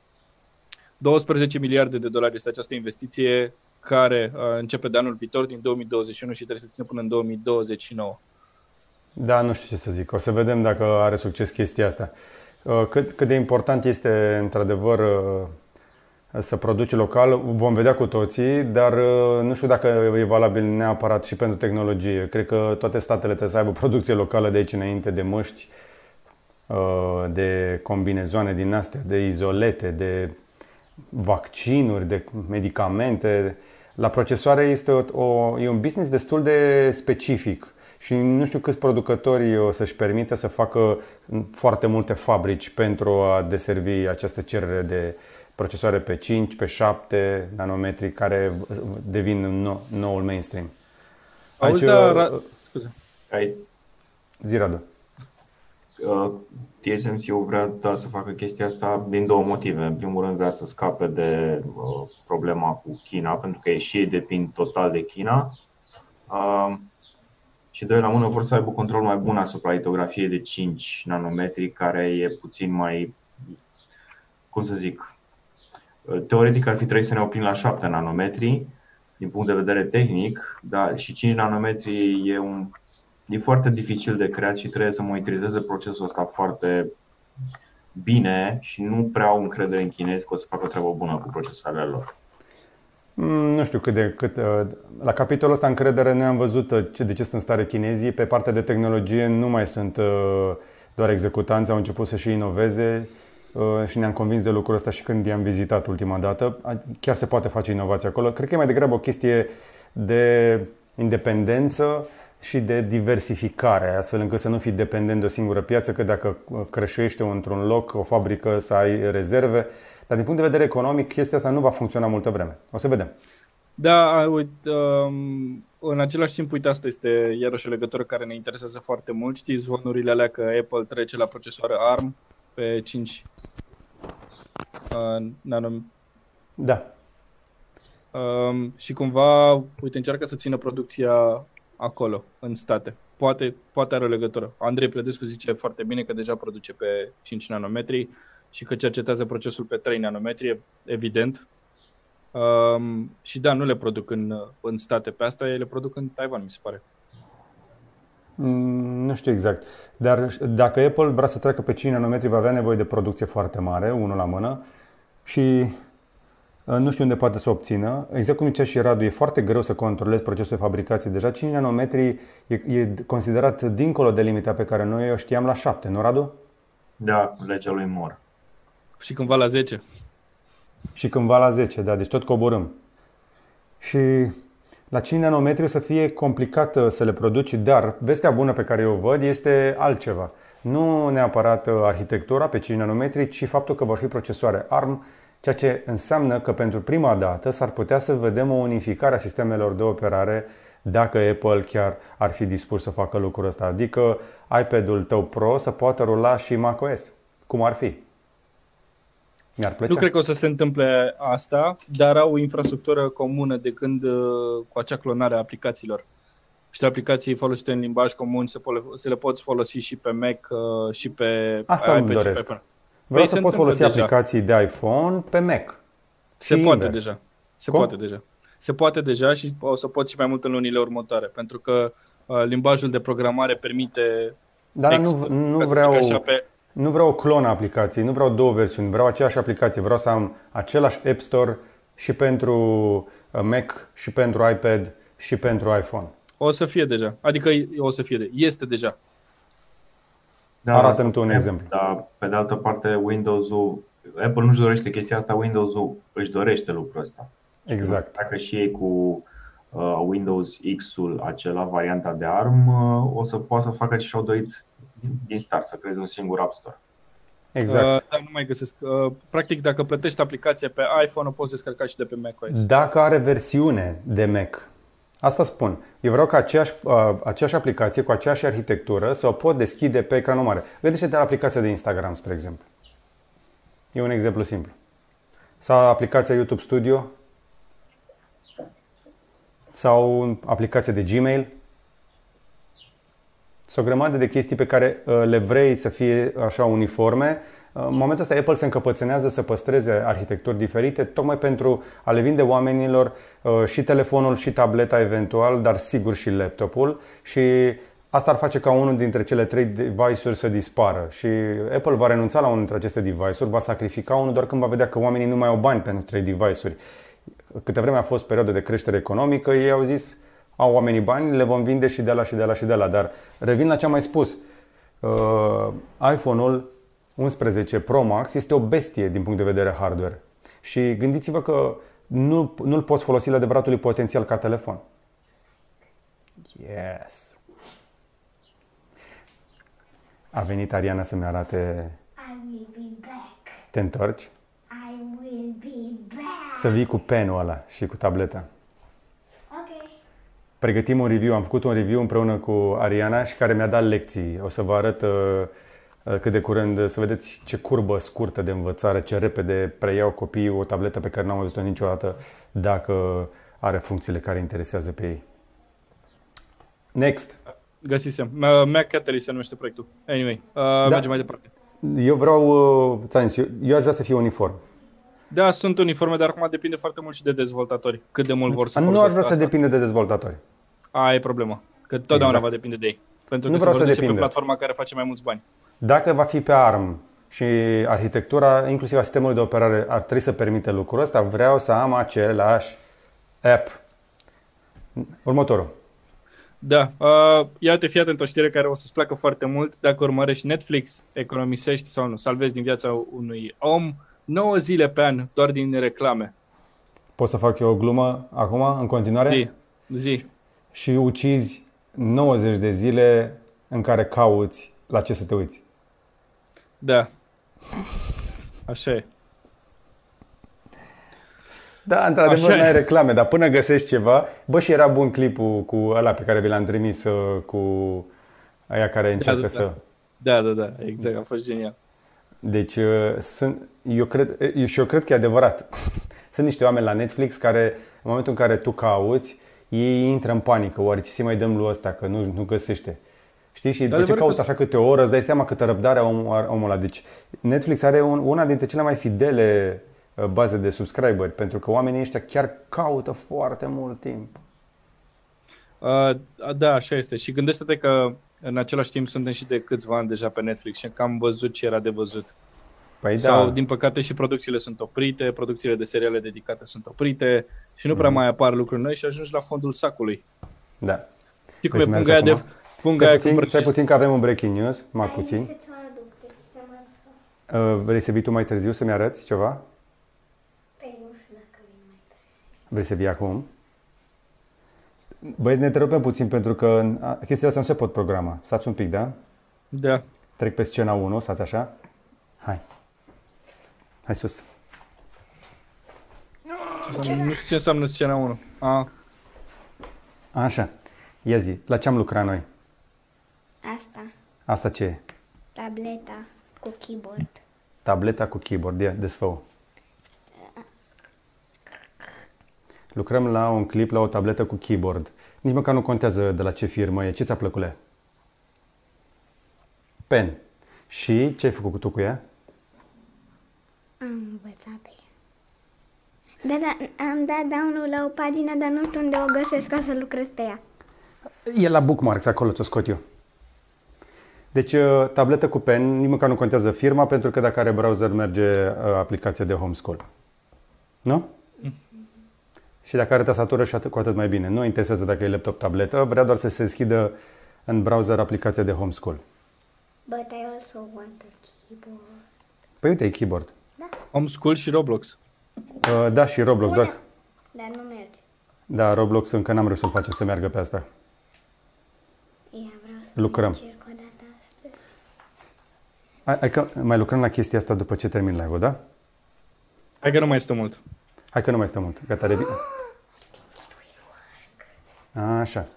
12 miliarde de dolari este această investiție care uh, începe de anul viitor, din 2021 și trebuie să țină până în 2029. Da, nu știu ce să zic. O să vedem dacă are succes chestia asta. Uh, Cât, cât de important este, într-adevăr, uh, să produci local, vom vedea cu toții, dar uh, nu știu dacă e valabil neapărat și pentru tehnologie. Cred că toate statele trebuie să aibă producție locală de aici înainte, de măști, uh, de combinezoane din astea, de izolete, de vaccinuri, de medicamente. La procesoare este o, o, e un business destul de specific și nu știu câți producători o să-și permită să facă foarte multe fabrici pentru a deservi această cerere de procesoare pe 5, pe 7 nanometri care devin nou, noul mainstream. Auzi, da, ra- scuze. Ai, Zi, Radu. uh, TSMC vrea da, să facă chestia asta din două motive. În primul rând vrea să scape de uh, problema cu China, pentru că ei și ei depind total de China. Uh, și doi la mână vor să aibă control mai bun asupra litografiei de 5 nanometri, care e puțin mai, cum să zic, uh, teoretic ar fi trebuit să ne oprim la 7 nanometri din punct de vedere tehnic, dar și 5 nanometri e un e foarte dificil de creat și trebuie să monitorizeze procesul ăsta foarte bine și nu prea au încredere în chinezi că o să facă o treabă bună cu procesoarele lor. Mm, Nu știu cât de cât. uh, La capitolul ăsta încredere noi am văzut uh, ce- de ce sunt în stare chinezii. Pe partea de tehnologie nu mai sunt uh, doar executanți, au început să și inoveze uh, și ne-am convins de lucrul ăsta și când i-am vizitat ultima dată. A- Chiar se poate face inovație acolo. Cred că e mai degrabă o chestie de independență și de diversificare, astfel încât să nu fii dependent de o singură piață, că dacă uh, crășuiește într-un loc, o fabrică, să ai rezerve. Dar din punct de vedere economic, chestia asta nu va funcționa multă vreme. O să vedem. Da, uite, um, în același timp, uite, asta este iarăși o legătură care ne interesează foarte mult. Știți zvonurile alea că Apple trece la procesoare ARM pe 5 uh, nano, Da. um, și cumva, uite, încearcă să țină producția acolo, în state. Poate, poate are o legătură. Andrei Predescu zice foarte bine că deja produce pe 5 nanometri și că cercetează procesul pe 3 nanometri, evident. Um, și da, nu le produc în, în state pe asta, ele produc în Taiwan, mi se pare. Mm, Nu știu exact. Dar dacă Apple vrea să treacă pe 5 nanometri, va avea nevoie de producție foarte mare, unul la mână, și uh, nu știu unde poate să o obțină. Exact cum zicea și Radu, e foarte greu să controlezi procesul de fabricație. Deja 5 nanometri e, e considerat dincolo de limita pe care noi o știam la 7, nu Radu? Da, legea lui Moore. Și cândva la 10. Și cândva la 10, da, deci tot coborâm. Și la 5 nanometri o să fie complicat uh, să le produci, dar vestea bună pe care eu o văd este altceva. Nu neapărat uh, arhitectura pe 5 nanometri, ci faptul că vor fi procesoare ARM, ceea ce înseamnă că pentru prima dată s-ar putea să vedem o unificare a sistemelor de operare dacă Apple chiar ar fi dispus să facă lucrul ăsta. Adică iPad-ul tău Pro să poată rula și macOS. Cum ar fi? Mi-ar plăcea. Nu cred că o să se întâmple asta, dar au o infrastructură comună de când uh, cu acea clonare a aplicațiilor. Și aplicații folosite în limbaj comun se, pole- se le poți folosi și pe Mac uh, și pe Asta iPad îmi și doresc. pe iPhone. Vreau Păi să se pot întâmplă folosi deja. aplicații de iPhone pe Mac. Se Și poate invers. deja. Se Cum? poate deja. Se poate deja și o să pot și mai mult în lunile următoare, pentru că uh, limbajul de programare permite Dar text, nu, nu, ca să vreau, zic așa, pe, nu vreau o clonă a aplicației, nu vreau două versiuni, vreau aceeași aplicație. Vreau să am același App Store și pentru uh, Mac, și pentru iPad, și pentru iPhone. o să fie deja. Adică o să fie de, este deja. Da, Arată-mi asta tu un putem, exemplu. Dar, pe de altă parte, Windows-ul, Apple nu-și dorește chestia asta, Windows-ul își dorește lucrul ăsta. Exact. Dacă și ei cu uh, Windows X-ul, acela, varianta de ARM, uh, o să poată să facă ce și-au dorit din start, să creeze un singur App Store. Exact. Uh, dar nu mai găsesc. Uh, practic, dacă plătești aplicația pe iPhone, o poți descărca și de pe macOS. Dacă are versiune de Mac. Asta spun. Eu vreau ca aceeași, uh, aceeași aplicație cu aceeași arhitectură să o pot deschide pe ecranul mare. Gândește-te la aplicația de Instagram, spre exemplu. E un exemplu simplu. Sau aplicația YouTube Studio. Sau aplicația de Gmail. Sunt o grămadă de chestii pe care uh, le vrei să fie așa uniforme. Uh, În momentul ăsta Apple se încăpățânează să păstreze arhitecturi diferite, tocmai pentru a le vinde oamenilor uh, și telefonul și tableta eventual, dar sigur și laptopul. Și asta ar face ca unul dintre cele trei device-uri să dispară. Și Apple va renunța la unul dintre aceste device-uri, va sacrifica unul doar când va vedea că oamenii nu mai au bani pentru trei device-uri. Câte vreme a fost perioadă de creștere economică, ei au zis au oamenii bani, le vom vinde și de la și de la și de la. Dar revin la ce am mai spus. Uh, iPhone-ul 11 Pro Max este o bestie din punct de vedere hardware. Și gândiți-vă că nu, nu-l poți folosi la adevăratul potențial ca telefon. Yes. A venit Ariana să-mi arate I will be back. te întorci, I will be back. să vii cu penul ăla și cu tableta. Ok. Pregătim un review, am făcut un review împreună cu Ariana și care mi-a dat lecții. O să vă arăt uh, uh, cât de curând, uh, să vedeți ce curbă scurtă de învățare, ce repede preiau copiii o tabletă pe care n-am văzut-o niciodată dacă are funcțiile care interesează pe ei. Next. Găsisem. Uh, Mac Catalyst se numește proiectul. Anyway, uh, da. mergem mai departe. Eu vreau, uh, ți-am zis, eu, eu aș vrea să fie uniform. Da, sunt uniforme, dar acum depinde foarte mult și de dezvoltatori. Cât de mult vor să nu aș folosească vrea să asta. depinde de dezvoltatori. Aia e problema. Că totdeauna Exact. va depinde de ei. Pentru Nu că vreau se să vor duce pe depindă. platforma care face mai mulți bani. Dacă va fi pe ARM și arhitectura, inclusiv a sistemului de operare, ar trebui să permite lucrul ăsta, vreau să am același app. Următorul. Da, uh, iată, fii atent o știre care o să-ți placă foarte mult. Dacă urmărești Netflix, economisești sau nu, salvezi din viața unui om 9 zile pe an doar din reclame. Pot să fac eu o glumă acum, în continuare? Zi, zi. Și ucizi 90 de zile în care cauți la ce să te uiți. Da. Așa e. Da, într-adevăr, Așa e. n-ai reclame, dar până găsești ceva... Bă, și era bun clipul cu ăla pe care vi l-am trimis uh, cu aia care încearcă da, să... Da, da, da, exact, a fost genial. Deci, uh, sunt, eu, cred, eu, și eu cred că e adevărat. Sunt niște oameni la Netflix care, în momentul în care tu cauți, ei intră în panică. Oare ce să mai dăm lui ăsta, că nu, nu găsește. Știi? Și după ce adevărat cauți că- așa câte o oră, îți dai seama câtă răbdare are omul, are omul ăla. Deci, Netflix are un, una dintre cele mai fidele uh, baze de subscriberi, pentru că oamenii ăștia chiar caută foarte mult timp. Uh, da, așa este. Și gândește-te că în același timp suntem și de câțiva ani deja pe Netflix și că am văzut ce era de văzut. Păi Sau, da, din păcate, și producțiile sunt oprite, producțiile de seriale dedicate sunt oprite și nu prea Mhm. mai apar lucruri noi și ajungi la fondul sacului. da. Știi cum Vrei e să mergi punga aia de... acum? Punga Stai aia puțin, cu stai îmbrăciș- puțin că avem un breaking news, mai Hai puțin. să ți-o aduc, deci să mă duc să... Uh, Vrei să vii tu mai târziu să-mi arăți ceva? Păi nu știu dacă vin mai târziu. Vrei să vii acum? Băi, ne întrerupem puțin pentru că a, chestia asta nu se pot programa. Stați un pic, da? Da. Trec pe scena 1, stați așa. Hai. Hai sus. Ce înseamnă- Nu știu ce înseamnă scena 1. A, Așa. Ia zi, la ce am lucrat noi? Asta, Asta ce e? tableta cu keyboard. Tableta cu keyboard, ia, desfă Lucrăm la un clip la o tabletă cu keyboard. Nici măcar nu contează de la ce firmă e. Ce ți-a plăcut la ea? Pen. Și ce ai făcut tu cu ea? Am învățat pe ea. Da, da, am dat down la o pagină, dar nu știu unde o găsesc ca să lucrez pe ea. E la Bookmarks, acolo ți-o scot eu. Deci, uh, tabletă cu pen, nici măcar nu contează firma, pentru că dacă are browser, merge uh, aplicația de homeschool. Nu? Și dacă are tastatură, și atât, cu atât mai bine. Nu interesează dacă e laptop, tabletă, vrea doar să se deschidă în browser aplicația de homeschool. But I also want a keyboard. Păi uite, e keyboard. Homeschool și Roblox. Uh, da, și Roblox, doar. Dar nu merge. Da, Roblox încă n-am reușit să-l face să meargă pe asta. Ia, vreau să Lucrăm. încerc o dată astăzi. Hai, hai că mai lucrăm la chestia asta după ce termin live-ul, da? Hai că nu mai este mult. Hai că nu mai stă mult. Gata, revin. Așa.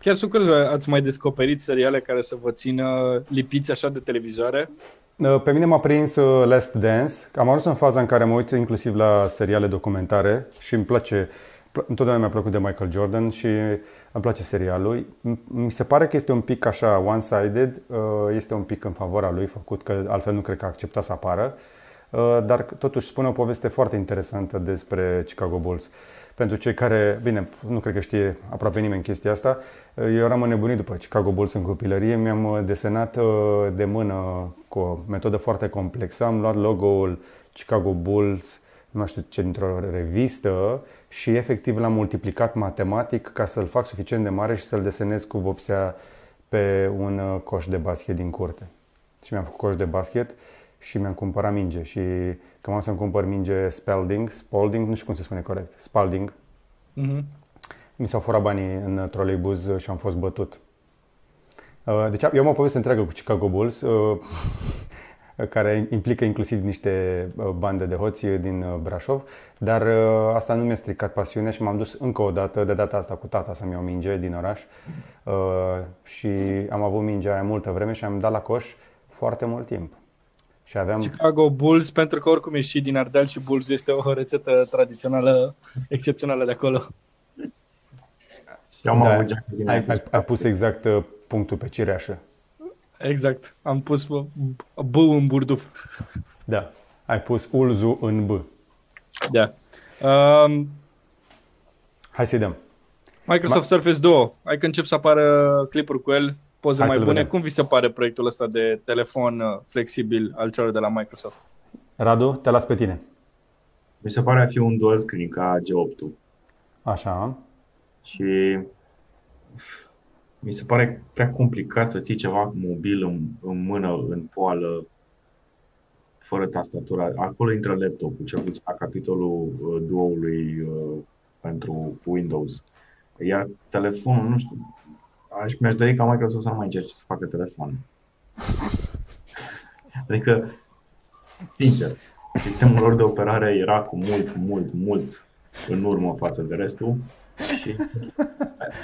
Chiar sunt curios, ați mai descoperit seriale care să vă țină lipiți așa de televizoare? Uh, Pe mine m-a prins uh, Last Dance. Am ajuns în faza în care mă uit inclusiv la seriale documentare și îmi place, pl- întotdeauna mi-a plăcut de Michael Jordan și îmi place serialul. M- Mi se pare că este un pic așa one-sided, uh, este un pic în favoarea lui făcut, că altfel nu cred că a acceptat să apară. Uh, Dar totuși spune o poveste foarte interesantă despre Chicago Bulls. Pentru cei care, bine, nu cred că știe aproape nimeni chestia asta, uh, eu eram înnebunit după Chicago Bulls în copilărie, mi-am uh, desenat uh, de mână cu o metodă foarte complexă, am luat logo-ul Chicago Bulls, nu mai știu ce, dintr-o revistă și efectiv l-am multiplicat matematic ca să-l fac suficient de mare și să-l desenez cu vopsea pe un uh, coș de basket din curte. Și mi-am făcut coș de basket și mi-am cumpărat minge și când am să-mi cumpăr minge Spalding, Spalding, nu știu cum se spune corect, Spalding, Mhm. mi s-au furat banii în troleibuz și am fost bătut. Uh, Deci eu am o poveste întreagă cu Chicago Bulls, uh, care implică inclusiv niște uh, bande de hoți din uh, Brașov, dar uh, asta nu mi-a stricat pasiunea și m-am dus încă o dată, de data asta cu tata să-mi iau minge din oraș Uh, și am avut mingea aia multă vreme și am dat la coș foarte mult timp. Și aveam... Chicago Bulls, pentru că oricum e și din Ardeal și Bulls este o rețetă tradițională excepțională de acolo. Și am Da, avut geacă din ai, aia. ai, ai pus exact uh, punctul pe cireașă. Exact. Am pus bă, B în burduf. Da. Ai pus ulzu în B. Da. Um, Hai să-i dăm. Microsoft Surface Duo. Hai că încep să apară clipuri cu el, poze Hai mai să-l bune. vedem. Cum vi se pare proiectul ăsta de telefon uh, flexibil al celor de la Microsoft? Radu, te las pe tine. Mi se pare a fi un dual screen ca G8-ul. Așa. Și mi se pare prea complicat să ții ceva mobil în, în mână, în poală, fără tastatura. Acolo intră laptopul, cel puțin la capitolul uh, duo-ului uh, pentru Windows. Iar telefonul, nu știu, aș mi-aș dori ca Microsoft să nu mai încerce să facă telefon. Adică, sincer, sistemul lor de operare era cu mult, mult, mult în urmă față de restul și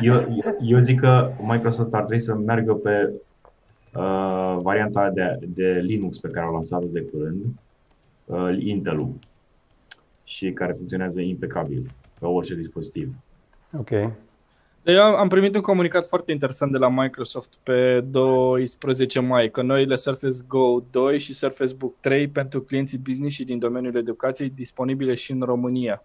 eu, eu zic că Microsoft ar trebui să meargă pe uh, varianta de, de Linux pe care au lansat-o de curând, uh, Intel-ul, și care funcționează impecabil pe orice dispozitiv. Ok. Eu am primit un comunicat foarte interesant de la Microsoft pe 12 mai, că noile Surface Go 2 și Surface Book 3 pentru clienții business și din domeniul educației disponibile și în România.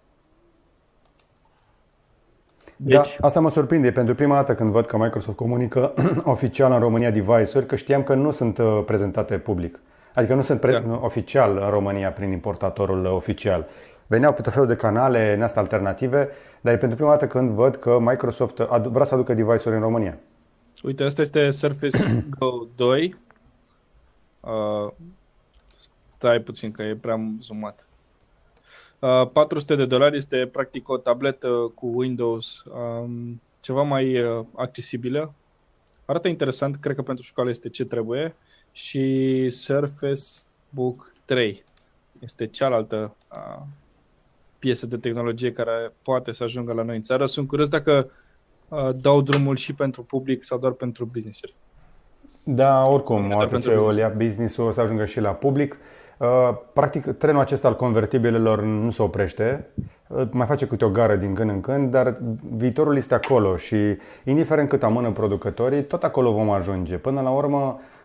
Deci... Da, asta mă surprinde pentru prima dată când văd că Microsoft comunică oficial în România device-uri, că știam că nu sunt uh, prezentate public. Adică nu sunt pre- Da. oficial în România prin importatorul uh, oficial. Veneau pe tot felul de canale în astea alternative, dar e pentru prima dată când văd că Microsoft adu- vrea să aducă device-uri în România. Uite, asta este Surface Go 2. Uh, stai puțin că e prea zoomat. Uh, 400 de dolari este practic o tabletă cu Windows um, ceva mai uh, accesibilă. Arată interesant, cred că pentru școală este ce trebuie. Și Surface Book 3 este cealaltă uh, piesă de tehnologie care poate să ajungă la noi în țară. Sunt curios dacă uh, dau drumul și pentru public sau doar pentru business-uri. Da, oricum, Da, odată pentru ce o business. ia business-ul o să ajungă și la public. Uh, Practic, trenul acesta al convertibilelor nu se oprește, Uh, mai face câte o gară din când în când, dar viitorul este acolo și indiferent cât amână producătorii, tot acolo vom ajunge. Până la urmă, uh,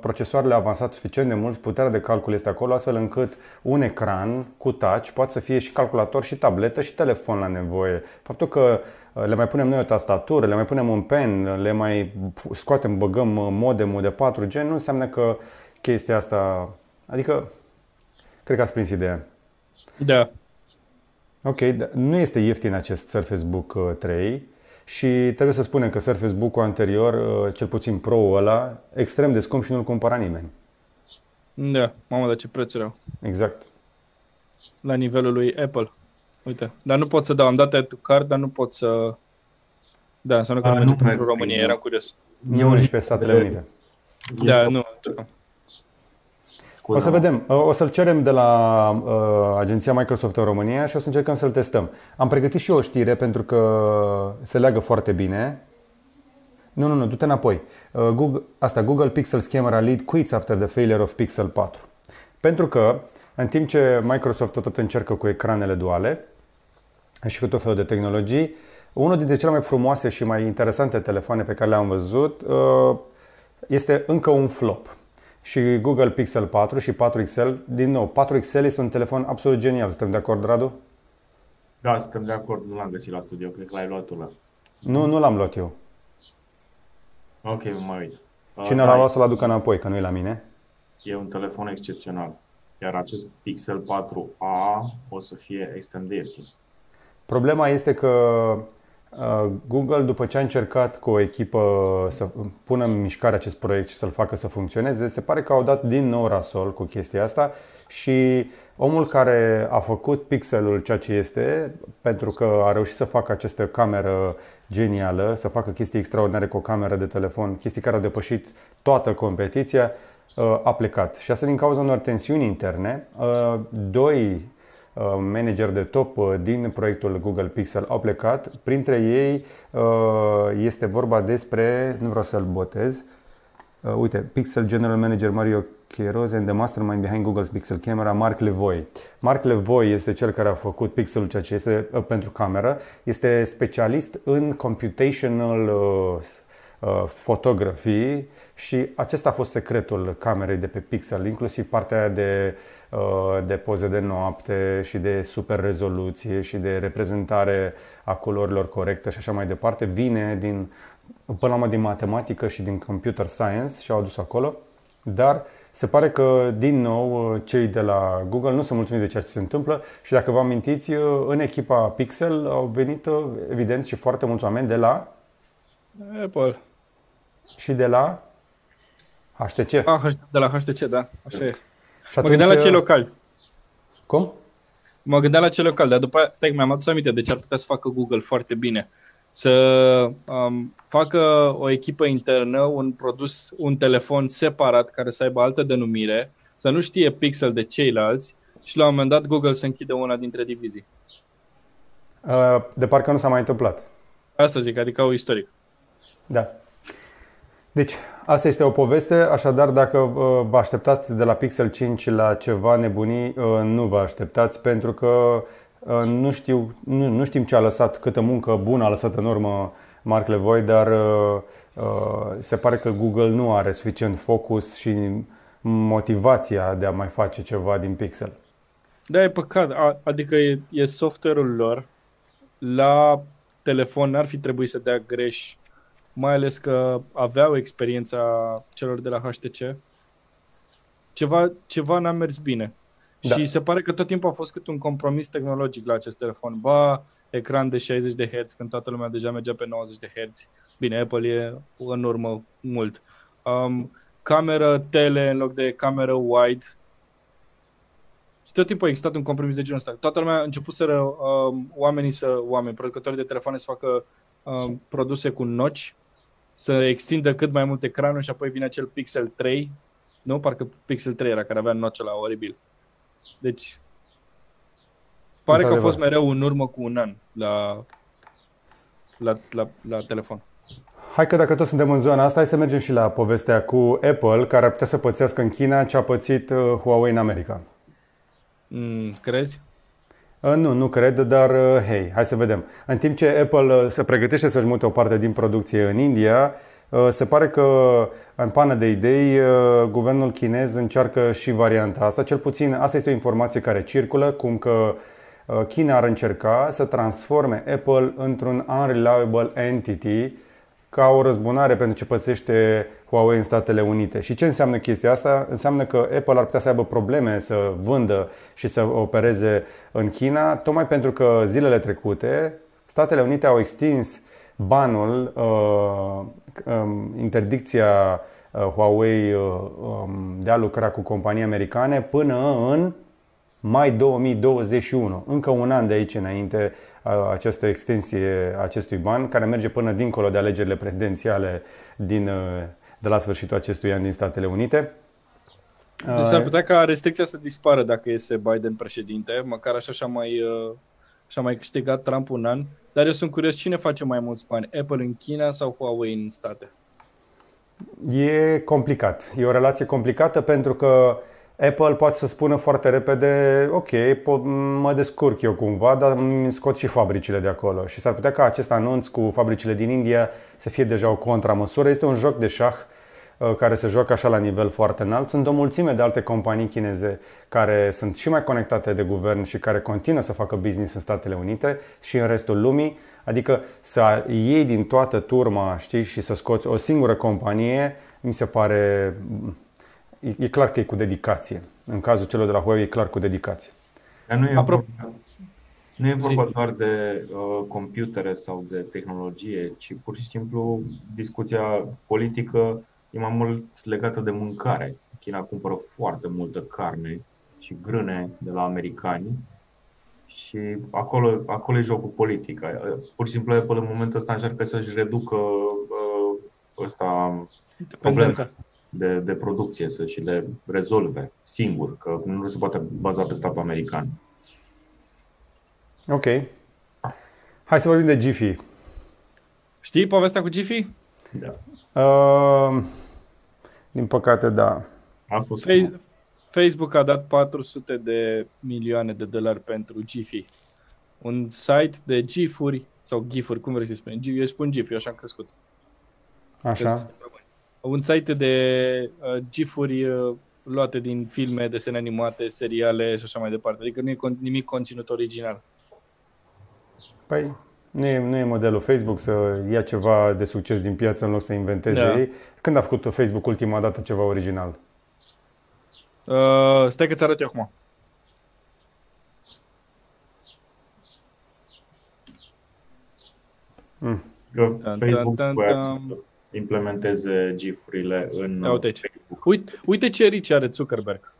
procesoarele au avansat suficient de mult, puterea de calcul este acolo, astfel încât un ecran cu touch poate să fie și calculator, și tabletă, și telefon la nevoie. Faptul că uh, le mai punem noi o tastatură, le mai punem un pen, le mai scoatem, băgăm uh, modemul de 4G, nu înseamnă că chestia asta... Adică, cred că ați prins ideea. Da. Ok, dar nu este ieftin acest Surface Book uh, 3 și trebuie să spunem că Surface Book-ul anterior, uh, cel puțin Pro-ul ăla, extrem de scump și nu-l cumpăra nimeni. Da, mamă, dar ce prețuri au. Exact. La nivelul lui Apple. Uite, dar nu pot să dau, am dat add to cart, dar nu pot să... Da, înseamnă că A, nu merge nu pentru merge. România, eram curios. Nu nici pe Statele Unite. Da, Este- nu. O să vedem. Uh, O să-l cerem de la uh, agenția Microsoft în România și o să încercăm să-l testăm. Am pregătit și eu o știre pentru că se leagă foarte bine. Nu, nu, nu, du-te înapoi. Uh, Google, asta, Google Pixel's camera lead quits after the failure of Pixel 4. Pentru că, în timp ce Microsoft tot încercă cu ecranele duale și cu tot felul de tehnologii, unul dintre cele mai frumoase și mai interesante telefoane pe care le-am văzut uh, este încă un flop. Și Google Pixel 4 și 4XL, din nou, 4XL este un telefon absolut genial. Suntem de acord, Radu? Da, suntem de acord, nu l-am găsit la studio, cred că l-ai luat tu la. Nu, nu l-am luat eu. Ok, mă uit. Cine Uh, l-a da, luat să-l aducă înapoi, că nu e la mine. E un telefon excepțional. Iar acest Pixel 4a o să fie extrem de ieftin. Problema este că Uh, Google, după ce a încercat cu o echipă să pună în mișcare acest proiect și să-l facă să funcționeze, se pare că au dat din nou rasol cu chestia asta și omul care a făcut pixelul ceea ce este, pentru că a reușit să facă această cameră genială, să facă chestii extraordinare cu o cameră de telefon, chestii care au depășit toată competiția, uh, a plecat. Și asta din cauza unor tensiuni interne. Uh, doi Uh, manageri de top uh, din proiectul Google Pixel au plecat. Printre ei uh, este vorba despre, nu vreau să-l botez, uite, Pixel General Manager Mario Quiroz and the mastermind behind Google's Pixel Camera, Mark Levoy. Mark Levoy este cel care a făcut pixelul ceea ce este pentru cameră. Este specialist în computational fotografii și acesta a fost secretul camerei de pe Pixel, inclusiv partea de Uh, de poze de noapte și de super rezoluție și de reprezentare a culorilor corecte și așa mai departe, vine din, până la urmă din matematică și din computer science și au adus acolo, dar se pare că, din nou, uh, cei de la Google nu sunt mulțumiți de ceea ce se întâmplă și dacă vă amintiți, uh, în echipa Pixel au venit, evident, și foarte mulți oameni de la Apple. Și de la HTC. Ah, de la HTC, da, așa e. Și atunci... Mă gândeam la cei locali. Cum? Mă gândeam la cei locali, dar după aia, stai că mi-am adus aminte de ce ar putea să facă Google foarte bine. Să um, facă o echipă internă, un produs, un telefon separat care să aibă altă denumire, să nu știe pixel de ceilalți și la un moment dat Google să închide una dintre divizii. Uh, de parcă nu s-a mai întâmplat. Asta zic, adică o istoric. Da. Deci, asta este o poveste, așadar dacă uh, vă așteptați de la Pixel 5 la ceva nebunii, uh, nu vă așteptați pentru că uh, nu, știu, nu, nu știm ce a lăsat, câtă muncă bună a lăsat în urmă Mark Levoy, dar se pare că Google nu are suficient focus și motivația de a mai face ceva din Pixel. Da, e păcat. Adică e, e software-ul lor. La telefon n-ar fi trebuit să dea greș mai ales că aveau experiența celor de la HTC, ceva, ceva n-a mers bine. Da. Și se pare că tot timpul a fost cât un compromis tehnologic la acest telefon. Ba, ecran de 60 de Hz, când toată lumea deja mergea pe 90 de Hz. Bine, Apple e în urmă mult. Um, cameră tele în loc de cameră wide. Și tot timpul a existat un compromis de genul ăsta. Toată lumea a început să um, oamenii să, oameni, producătorii de telefoane să facă um, produse cu noci să extindă cât mai mult ecranul și apoi vine acel Pixel 3, nu? Parcă Pixel 3 era care avea nocea la oribil. Deci, pare că a fost mereu în urmă cu un an la, la, la, la telefon. Hai că dacă tot suntem în zona asta, hai să mergem și la povestea cu Apple, care ar putea să pățească în China ce a pățit uh, Huawei în America. Mm, crezi? Uh, nu, nu cred, dar uh, hei, hai să vedem. În timp ce Apple uh, se pregătește să-și mute o parte din producție în India, se pare că în pană de idei, guvernul chinez încearcă și varianta asta. Cel puțin asta este o informație care circulă, cum că China ar încerca să transforme Apple într-un unreliable entity ca o răzbunare pentru ce pățește Huawei în Statele Unite. Și ce înseamnă chestia asta? Înseamnă că Apple ar putea să aibă probleme să vândă și să opereze în China, tocmai pentru că zilele trecute Statele Unite au extins banul, uh, um, interdicția uh, Huawei uh, um, de a lucra cu companii americane până în mai 2021, încă un an de aici înainte această extensie a acestui ban, care merge până dincolo de alegerile prezidențiale din, de la sfârșitul acestui an din Statele Unite. Deci s-ar putea ca restricția să dispară dacă iese Biden președinte, măcar așa și-a mai, și-a mai câștigat Trump un an. Dar eu sunt curios cine face mai mulți bani, Apple în China sau Huawei în state? E complicat. E o relație complicată pentru că uh, Apple poate să spună foarte repede, ok, pot, mă descurc eu cumva, dar îmi scot și fabricile de acolo. Și s-ar putea ca acest anunț cu fabricile din India să fie deja o contramăsură. Este un joc de șah uh, care se joacă așa la nivel foarte înalt. Sunt o mulțime de alte companii chineze care sunt și mai conectate de guvern și care continuă să facă business în Statele Unite și în restul lumii. Adică să iei din toată turma, știi, și să scoți o singură companie, mi se pare e, e clar că e cu dedicație. În cazul celor de la Huawei e clar cu dedicație. Dar nu e Apro- Nu e vorba doar de uh, computere sau de tehnologie, ci pur și simplu discuția politică e mai mult legată de mâncare. China cumpără foarte multă carne și grâne de la americani și acolo, acolo e jocul politic. Pur și simplu până în momentul ăsta încearcă să-și reducă uh, ăsta probleme de, de producție, să și le rezolve singur, că nu se poate baza pe statul american. Ok. Hai să vorbim de Giphy. Știi povestea cu Giphy? Da. Uh, din păcate, da. A fost Fe- Facebook a dat 400 de milioane de dolari pentru Giphy. Un site de gifuri sau gifuri, cum vrei să spune? Eu spun gif, eu așa am crescut. Așa. Un site de uh, gifuri uh, luate din filme, desene animate, seriale și așa mai departe. Adică nu e con- nimic conținut original. Păi, nu e, nu e modelul Facebook să ia ceva de succes din piață în loc să inventeze Da. ei. Când a făcut Facebook ultima dată ceva original? Uh, stai că ți arăt eu acum. Că Tan, Facebook tan, voia tan, să tan. Implementeze GIF-urile în Ia uite aici. Facebook. Uite, uite ce rici are Zuckerberg.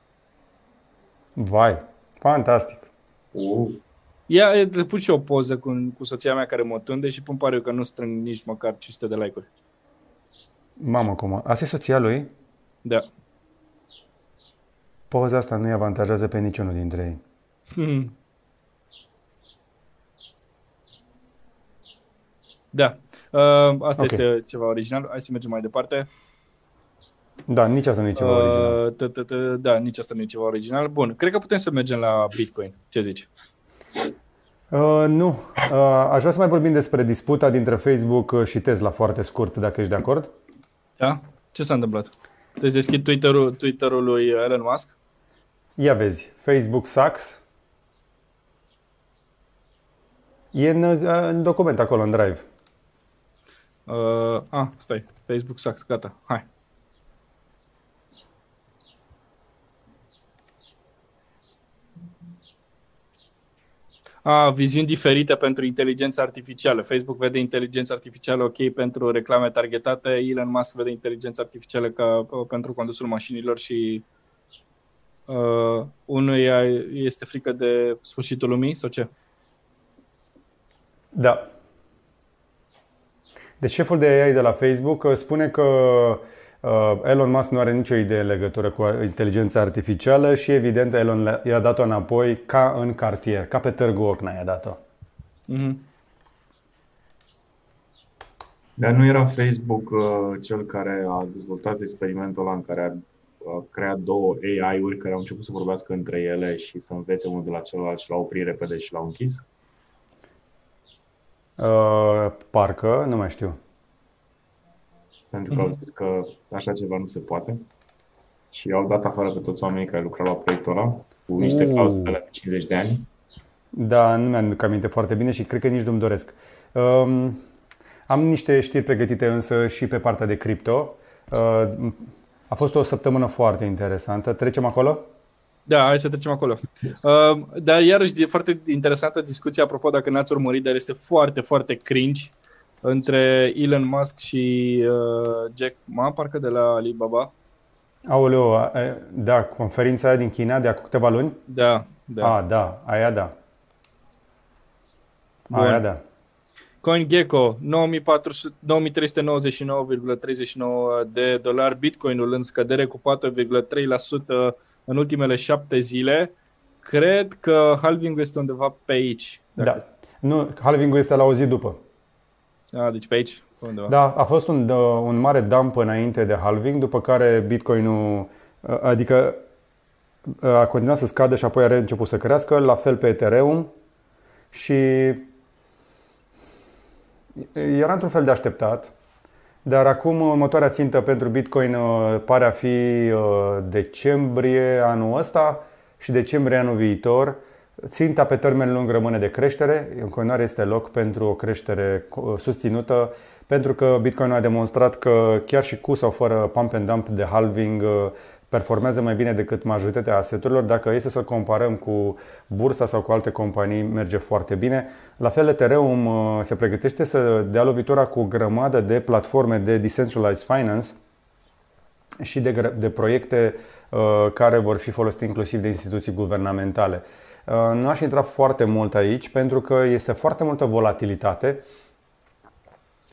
Vai, fantastic. Uh, Ia, e, te pun și eu o poză cu, cu soția mea care mă tunde și pun pare eu că nu strâng nici măcar 500 de like-uri. Mamă, cum? Asta e soția lui? Da. Poza asta nu-i avantajează pe niciunul dintre ei. Hmm. Da. Uh, asta Ok. este ceva original. Hai să mergem mai departe. Da, nici asta nu e ceva Uh, original. t- t- t- Da, nici asta nu e ceva original. Bun, cred că putem să mergem la Bitcoin. Ce zici? Uh, nu. Uh, aș vrea să mai vorbim despre disputa dintre Facebook și Tesla foarte scurt, dacă ești de acord. Da? Ce s-a întâmplat? Deci deschid Twitter-ul, Twitter-ul lui Elon Musk. Ia vezi, Facebook sucks. E în, uh, în document acolo, în Drive. Uh, ah, stai. Facebook sucks. Gata. Hai. A, viziuni diferite pentru inteligența artificială. Facebook vede inteligența artificială ok pentru reclame targetate, Elon Musk vede inteligența artificială ca uh, pentru condusul mașinilor și uh, unuia este frică de sfârșitul lumii sau ce? Da. Deci șeful de AI de la Facebook uh, spune că uh, Elon Musk nu are nicio idee în legătură cu inteligența artificială și evident Elon le- i-a dat-o înapoi ca în cartier, ca pe Târgu Ocna i-a dat-o. Mhm. Dar nu era Facebook uh, cel care a dezvoltat experimentul ăla în care a, a creat două AI-uri care au început să vorbească între ele și să învețe unul de la celălalt și l-au oprit repede și l-au închis? Uh, parcă, nu mai știu. Pentru că au zis că așa ceva nu se poate. Și au dat afară pe toți oamenii care lucrau la proiectul ăla cu niște Uh. clauze de la 50 de ani. Da, nu mi-am aminte foarte bine și cred că nici nu-mi doresc. Um, am niște știri pregătite însă și pe partea de cripto. Uh, a fost o săptămână foarte interesantă. Trecem acolo? Da, hai să trecem acolo. Uh, dar iarăși e foarte interesantă discuția, apropo dacă n-ați urmărit, dar este foarte, foarte cringe între Elon Musk și uh, Jack Ma, parcă de la Alibaba. Aoleu, a- a- da, conferința aia din China de acum câteva luni? Da, da. A, da, aia da. Bun. Aia da. CoinGecko 9400 9399,39 de dolari, Bitcoinul în scădere cu 4,3% în ultimele șapte zile. Cred că halving este undeva pe aici. Da. Nu, halving-ul este la o zi după. A, deci pe aici. pe Undeva. Da, a fost un, uh, un mare dump înainte de halving, după care Bitcoin-ul, uh, adică uh, a continuat să scadă și apoi a început să crească, la fel pe Ethereum și era într-un fel de așteptat, dar acum următoarea țintă pentru Bitcoin uh, pare a fi uh, decembrie anul ăsta și decembrie anul viitor. Ținta pe termen lung rămâne de creștere, în continuare este loc pentru o creștere uh, susținută, pentru că Bitcoin a demonstrat că chiar și cu sau fără pump and dump de halving, uh, performează mai bine decât majoritatea aseturilor. Dacă este să comparăm cu bursa sau cu alte companii, merge foarte bine. La fel, Ethereum uh, se pregătește să dea lovitura cu o grămadă de platforme de decentralized finance și de, gr- de proiecte uh, care vor fi folosite inclusiv de instituții guvernamentale. Uh, nu aș intra foarte mult aici pentru că este foarte multă volatilitate.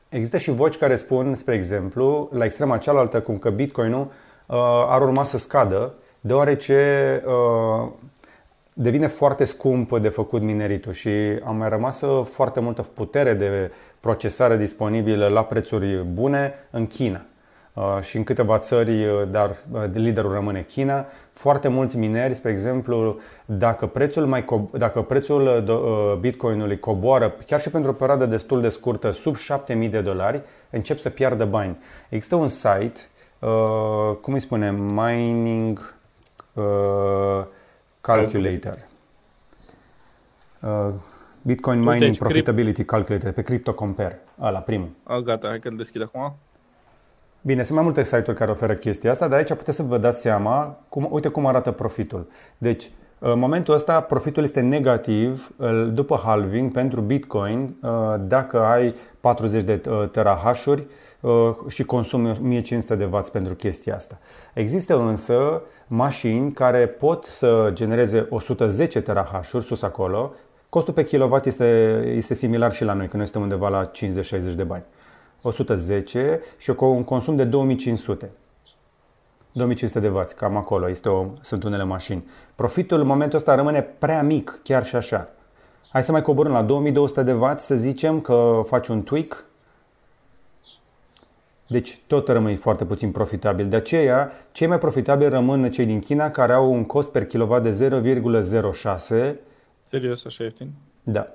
Există și voci care spun, spre exemplu, la extrema cealaltă, cum că Bitcoin-ul uh, ar urma să scadă, deoarece uh, devine foarte scump de făcut mineritul și a mai rămas uh, foarte multă putere de procesare disponibilă la prețuri bune în China. Uh, și în câteva țări, uh, dar uh, liderul rămâne China. Foarte mulți mineri, spre exemplu, dacă prețul, mai co- dacă prețul bitcoinului coboară, chiar și pentru o perioadă destul de scurtă, sub 7000 de dolari, încep să piardă bani. Există un site, cum îi spunem, Mining Calculator. Bitcoin Mining deci, Profitability Calculator pe CryptoCompare, ăla primul. A, gata, hai că îl deschid acum. Bine, sunt mai multe site-uri care oferă chestia asta, dar aici puteți să vă dați seama, cum, uite cum arată profitul. Deci, în momentul ăsta, profitul este negativ după halving pentru Bitcoin uh, dacă ai 40 de uh, terahash-uri uh, și consumi 1500 de W pentru chestia asta. Există însă mașini care pot să genereze 110 terahash-uri sus acolo. Costul pe kilowatt este, este similar și la noi, că noi suntem undeva la 50-60 de bani. 110 și un consum de 2500. 2500 de W, cam acolo, este o, sunt unele mașini. Profitul în momentul ăsta rămâne prea mic, chiar și așa. Hai să mai coborâm la 2200 de W, să zicem că faci un tweak. Deci tot rămâi foarte puțin profitabil. De aceea, cei mai profitabili rămân cei din China care au un cost per kilowatt de 0,06. Serios, așa ieftin? Da.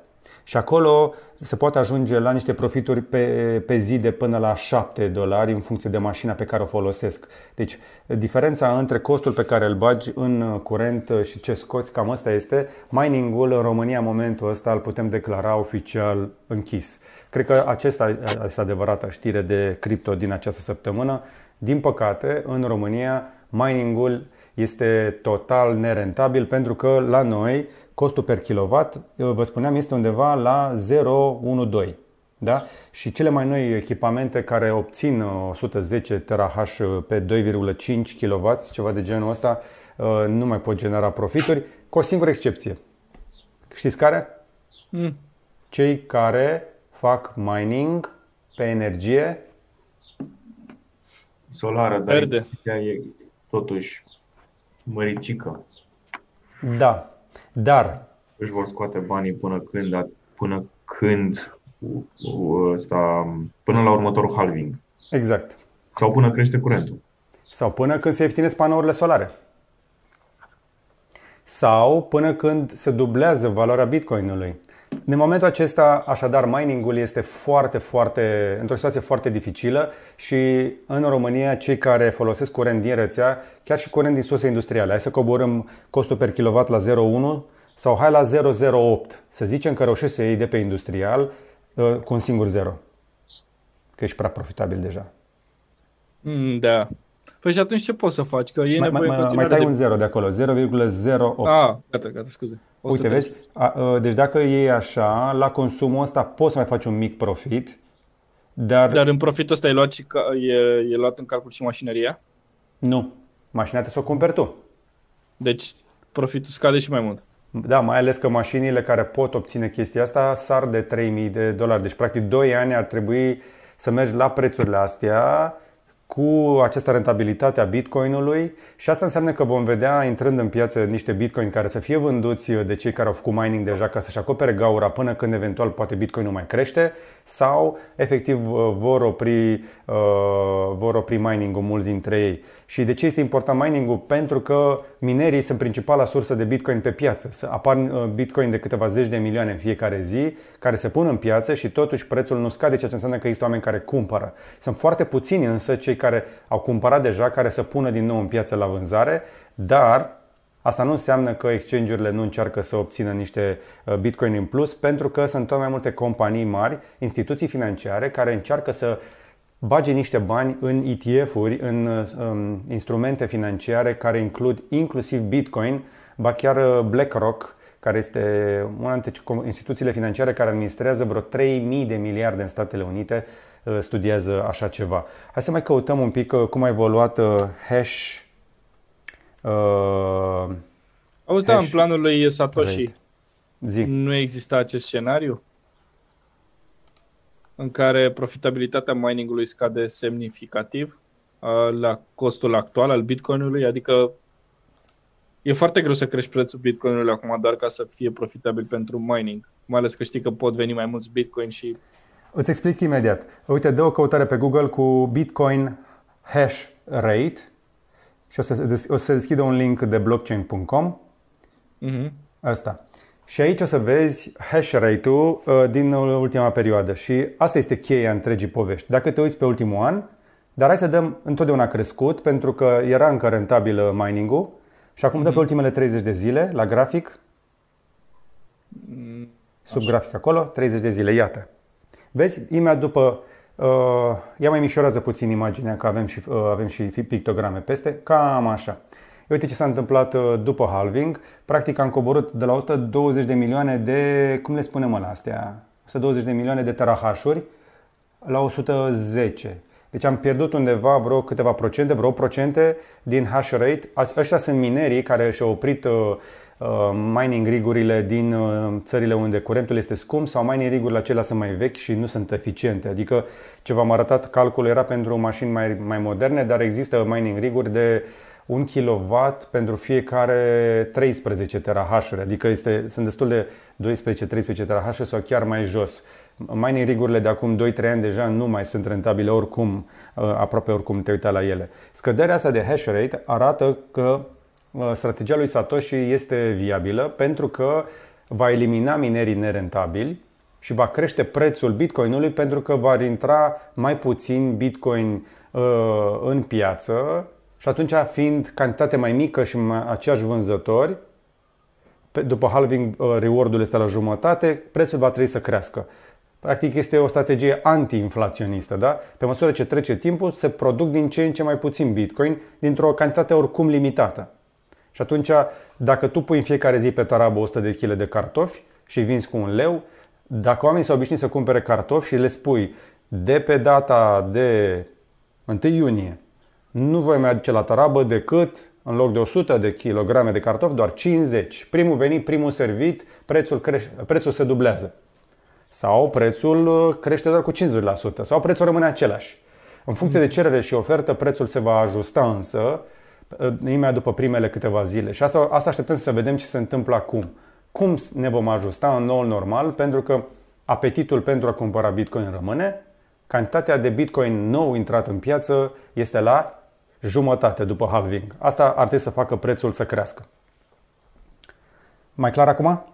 Și acolo se poate ajunge la niște profituri pe, pe zi de până la 7 dolari în funcție de mașina pe care o folosesc. Deci diferența între costul pe care îl bagi în curent și ce scoți, cam asta este. Mining-ul în România în momentul ăsta îl putem declara oficial închis. Cred că acesta este adevărata știre de cripto din această săptămână. Din păcate, în România, mining-ul este total nerentabil pentru că la noi costul per kilowatt, vă spuneam, este undeva la 0,12. Da? Și cele mai noi echipamente care obțin 110 TH pe 2,5 kW, ceva de genul ăsta, uh, nu mai pot genera profituri, cu o singură excepție. Știți care? Mm. Cei care fac mining pe energie solară, dar Verde. e totuși măricică. Da, dar își vor scoate banii până când, până când ăsta, până la următorul halving. Exact. Sau până crește curentul. Sau până când se ieftinesc panourile solare. Sau până când se dublează valoarea bitcoinului. În momentul acesta, așadar, miningul este foarte, foarte, într-o situație foarte dificilă și în România cei care folosesc curent din rețea, chiar și curent din surse industriale, hai să coborâm costul per kilowatt la 0,1 sau hai la 0,08. Să zicem că reușești să iei de pe industrial uh, cu un singur 0. Că ești prea profitabil deja. Mm, da. Păi și atunci ce poți să faci? Că e mai, nevoie mai, mai tai de... un 0 de acolo, 0,08. Ah, gata, gata, scuze. Uite, vezi? A, deci dacă iei așa, la consumul ăsta poți să mai faci un mic profit, dar... Dar în profitul ăsta e luat, și, e, e luat în calcul și mașinăria? Nu. Mașina te să o cumperi tu. Deci profitul scade și mai mult. Da, mai ales că mașinile care pot obține chestia asta sar de 3000 de dolari. Deci, practic, 2 ani ar trebui să mergi la prețurile astea cu această rentabilitate a bitcoinului și asta înseamnă că vom vedea intrând în piață niște bitcoin care să fie vânduți de cei care au făcut mining deja ca să-și acopere gaura până când eventual poate bitcoinul mai crește sau efectiv vor opri, uh, vor opri mining-ul mulți dintre ei. Și de ce este important mining-ul? Pentru că minerii sunt principala sursă de bitcoin pe piață. Să apar uh, bitcoin de câteva zeci de milioane în fiecare zi care se pun în piață și totuși prețul nu scade, ceea ce înseamnă că există oameni care cumpără. Sunt foarte puțini însă cei care au cumpărat deja, care să pună din nou în piață la vânzare, dar Asta nu înseamnă că exchange-urile nu încearcă să obțină niște uh, bitcoin în plus, pentru că sunt tot mai multe companii mari, instituții financiare, care încearcă să bage niște bani în ETF-uri, în um, instrumente financiare care includ inclusiv Bitcoin, ba chiar uh, BlackRock, care este una dintre instituțiile financiare care administrează vreo 3000 de miliarde în Statele Unite, uh, studiază așa ceva. Hai să mai căutăm un pic uh, cum a evoluat hash. Uh, Auzi, da, în planul lui Satoshi Zi. nu exista acest scenariu? În care profitabilitatea miningului scade semnificativ la costul actual al bitcoinului, adică e foarte greu să crești prețul bitcoinului acum doar ca să fie profitabil pentru mining, mai ales că știi că pot veni mai mulți bitcoin și... Îți explic imediat. Uite, dă o căutare pe Google cu bitcoin hash rate și o să, o să deschidă un link de blockchain.com. Mm-hmm. Asta. Și aici o să vezi hash rate-ul uh, din ultima perioadă și asta este cheia întregii povești. Dacă te uiți pe ultimul an, dar hai să dăm întotdeauna crescut pentru că era încă rentabil mining-ul și acum dă pe mhm. ultimele 30 de zile la grafic. Mm, Sub Așa. grafic acolo, 30 de zile, iată. Vezi, imediat după, uh, ia mai mișorează puțin imaginea că avem și, uh, avem și pictograme peste, cam așa. Uite ce s-a întâmplat uh, după halving. Practic am coborât de la 120 de milioane de, cum le spunem la astea, 120 de milioane de terahashuri la 110. Deci am pierdut undeva vreo câteva procente, vreo procente din hash rate. Ăștia sunt minerii care și-au oprit uh, uh, mining rigurile din uh, țările unde curentul este scump sau mining rigurile acelea sunt mai vechi și nu sunt eficiente. Adică ce v-am arătat, calculul era pentru mașini mai, mai moderne, dar există mining riguri de 1 kW pentru fiecare 13 terahash adică este, sunt destul de 12-13 terahash sau chiar mai jos. Mining rigurile de acum 2-3 ani deja nu mai sunt rentabile oricum, uh, aproape oricum te uita la ele. Scăderea asta de hash rate arată că uh, strategia lui Satoshi este viabilă pentru că va elimina minerii nerentabili și va crește prețul bitcoinului pentru că va intra mai puțin bitcoin uh, în piață și atunci, fiind cantitate mai mică și mai aceiași vânzători, după halving uh, reward-ul este la jumătate, prețul va trebui să crească. Practic este o strategie anti-inflaționistă. Da? Pe măsură ce trece timpul, se produc din ce în ce mai puțin bitcoin dintr-o cantitate oricum limitată. Și atunci, dacă tu pui în fiecare zi pe tarabă 100 de kg de cartofi și îi vinzi cu un leu, dacă oamenii s-au obișnuit să cumpere cartofi și le spui de pe data de 1 iunie nu voi mai aduce la tarabă decât, în loc de 100 de kilograme de cartofi, doar 50. Primul venit, primul servit, prețul, crește, prețul se dublează. Sau prețul uh, crește doar cu 50%. Sau prețul rămâne același. În funcție de cerere și ofertă, prețul se va ajusta însă uh, imediat după primele câteva zile. Și asta, asta așteptăm să vedem ce se întâmplă acum. Cum ne vom ajusta în noul normal? Pentru că apetitul pentru a cumpăra Bitcoin rămâne, cantitatea de Bitcoin nou intrat în piață este la jumătate după halving. Asta ar trebui să facă prețul să crească. Mai clar acum?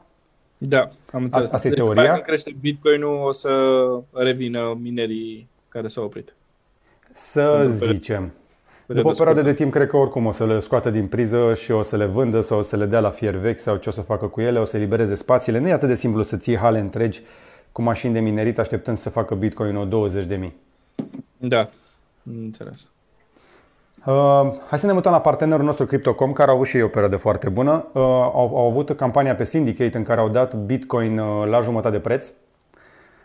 Da, am înțeles. Asta deci, e teoria. Dacă crește Bitcoin-ul, o să revină minerii care s-au oprit. Să zicem. După o perioadă de timp, cred că oricum o să le scoată din priză și o să le vândă sau o să le dea la fier vechi sau ce o să facă cu ele, o să elibereze spațiile. Nu e atât de simplu să ții hale întregi cu mașini de minerit așteptând să facă Bitcoin-ul 20 de mii. Da, înțeles. Uh, hai să ne mutăm la partenerul nostru Cryptocom, care au avut și ei o perioadă foarte bună. Uh, au, au avut campania pe Syndicate în care au dat Bitcoin uh, la jumătate de preț.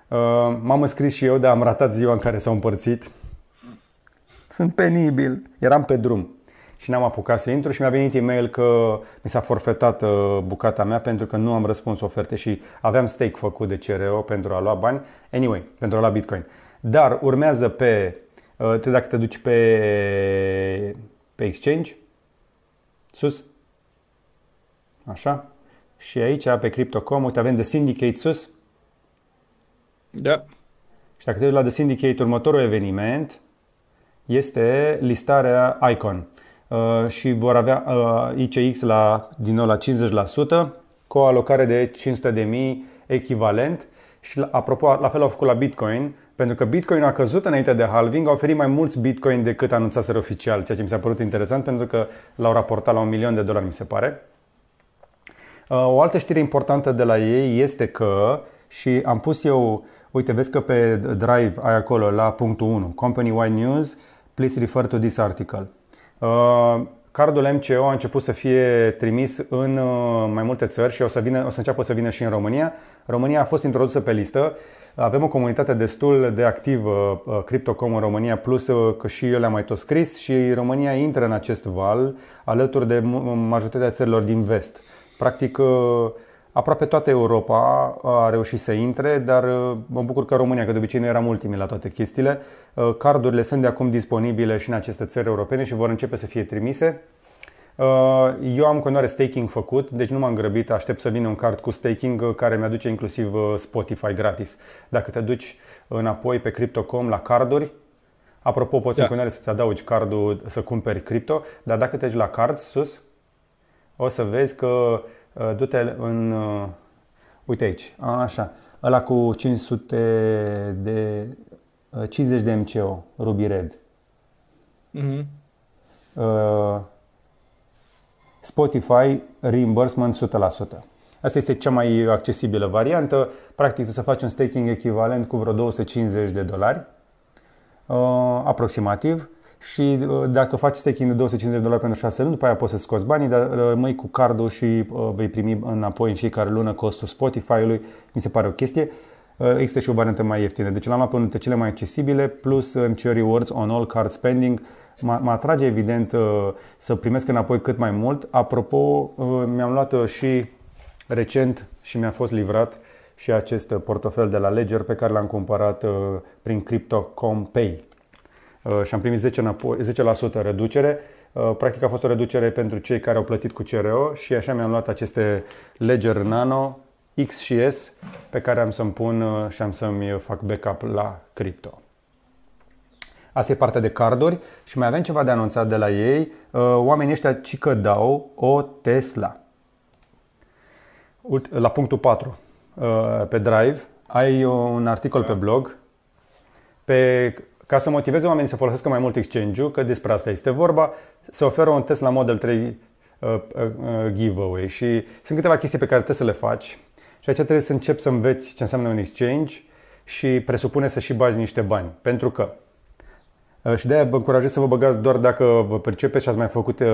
Uh, m-am înscris și eu, dar am ratat ziua în care s-au împărțit. Sunt penibil. Eram pe drum și n-am apucat să intru și mi-a venit e-mail că mi s-a forfetat uh, bucata mea pentru că nu am răspuns oferte și aveam stake făcut de CRO pentru a lua bani. Anyway, pentru a lua Bitcoin. Dar urmează pe Uh, te, dacă te duci pe, pe exchange, sus, așa, și aici pe Crypto.com, uite, avem The Syndicate sus. Da. Și dacă te duci la The Syndicate, următorul eveniment este listarea Icon. Uh, și vor avea uh, ICX la, din nou la 50% cu o alocare de 500.000 echivalent. Și apropo, la fel au făcut la Bitcoin, pentru că Bitcoin a căzut înainte de halving, a oferit mai mulți Bitcoin decât anunțaseră oficial, ceea ce mi s-a părut interesant pentru că l-au raportat la un milion de dolari, mi se pare. Uh, o altă știre importantă de la ei este că, și am pus eu Uite, vezi că pe Drive ai acolo la punctul 1, Company Wide News, please refer to this article. Uh, cardul MCO a început să fie trimis în uh, mai multe țări și o să, vină, o să înceapă să vină și în România. România a fost introdusă pe listă. Avem o comunitate destul de activă, uh, Cryptocom în România, plus uh, că și eu le-am mai tot scris și România intră în acest val alături de majoritatea țărilor din vest. Practic, aproape toată Europa a reușit să intre, dar mă bucur că România, că de obicei nu eram ultimii la toate chestiile, cardurile sunt de acum disponibile și în aceste țări europene și vor începe să fie trimise. Uh, eu am continuare staking făcut, deci nu m-am grăbit, aștept să vină un card cu staking uh, care mi-aduce inclusiv uh, Spotify gratis. Dacă te duci înapoi pe Crypto.com la carduri, apropo poți da. în continuare să-ți adaugi cardul să cumperi cripto, dar dacă te duci la cards sus, o să vezi că du-te în... Uite aici, așa, ăla cu 500 de 50 de MCO, Ruby Red. Mm-hmm. Uh, Spotify reimbursement 100%. Asta este cea mai accesibilă variantă. Practic să faci un staking echivalent cu vreo 250 de dolari uh, aproximativ și uh, dacă faci staking de 250 de dolari pentru 6 luni, după aia poți să scoți banii, dar rămâi cu cardul și uh, vei primi înapoi în fiecare lună costul Spotify-ului. Mi se pare o chestie. Există și o variantă mai ieftină. Deci l-am luat pe unul dintre cele mai accesibile, plus MCO Rewards on all card spending mă atrage evident uh, să primesc înapoi cât mai mult. Apropo, uh, mi-am luat uh, și recent și mi-a fost livrat și acest portofel de la Ledger pe care l-am cumpărat prin Crypto.com Pay. Și am primit 10, înapoi, 10% reducere. Practic a fost o reducere pentru cei care au plătit cu CRO și așa mi-am luat aceste Ledger Nano X și S pe care am să-mi pun și am să-mi fac backup la cripto. Asta e partea de carduri și mai avem ceva de anunțat de la ei. Uh, oamenii ăștia cică dau o Tesla. La punctul 4 uh, pe Drive ai un articol pe blog pe, ca să motiveze oamenii să folosească mai mult exchange-ul, că despre asta este vorba, se oferă un Tesla Model 3 uh, uh, giveaway și sunt câteva chestii pe care trebuie să le faci și aici trebuie să începi să înveți ce înseamnă un exchange și presupune să și bagi niște bani. Pentru că Uh, și de-aia vă încurajez să vă băgați doar dacă vă percepeți și ați mai făcut, uh,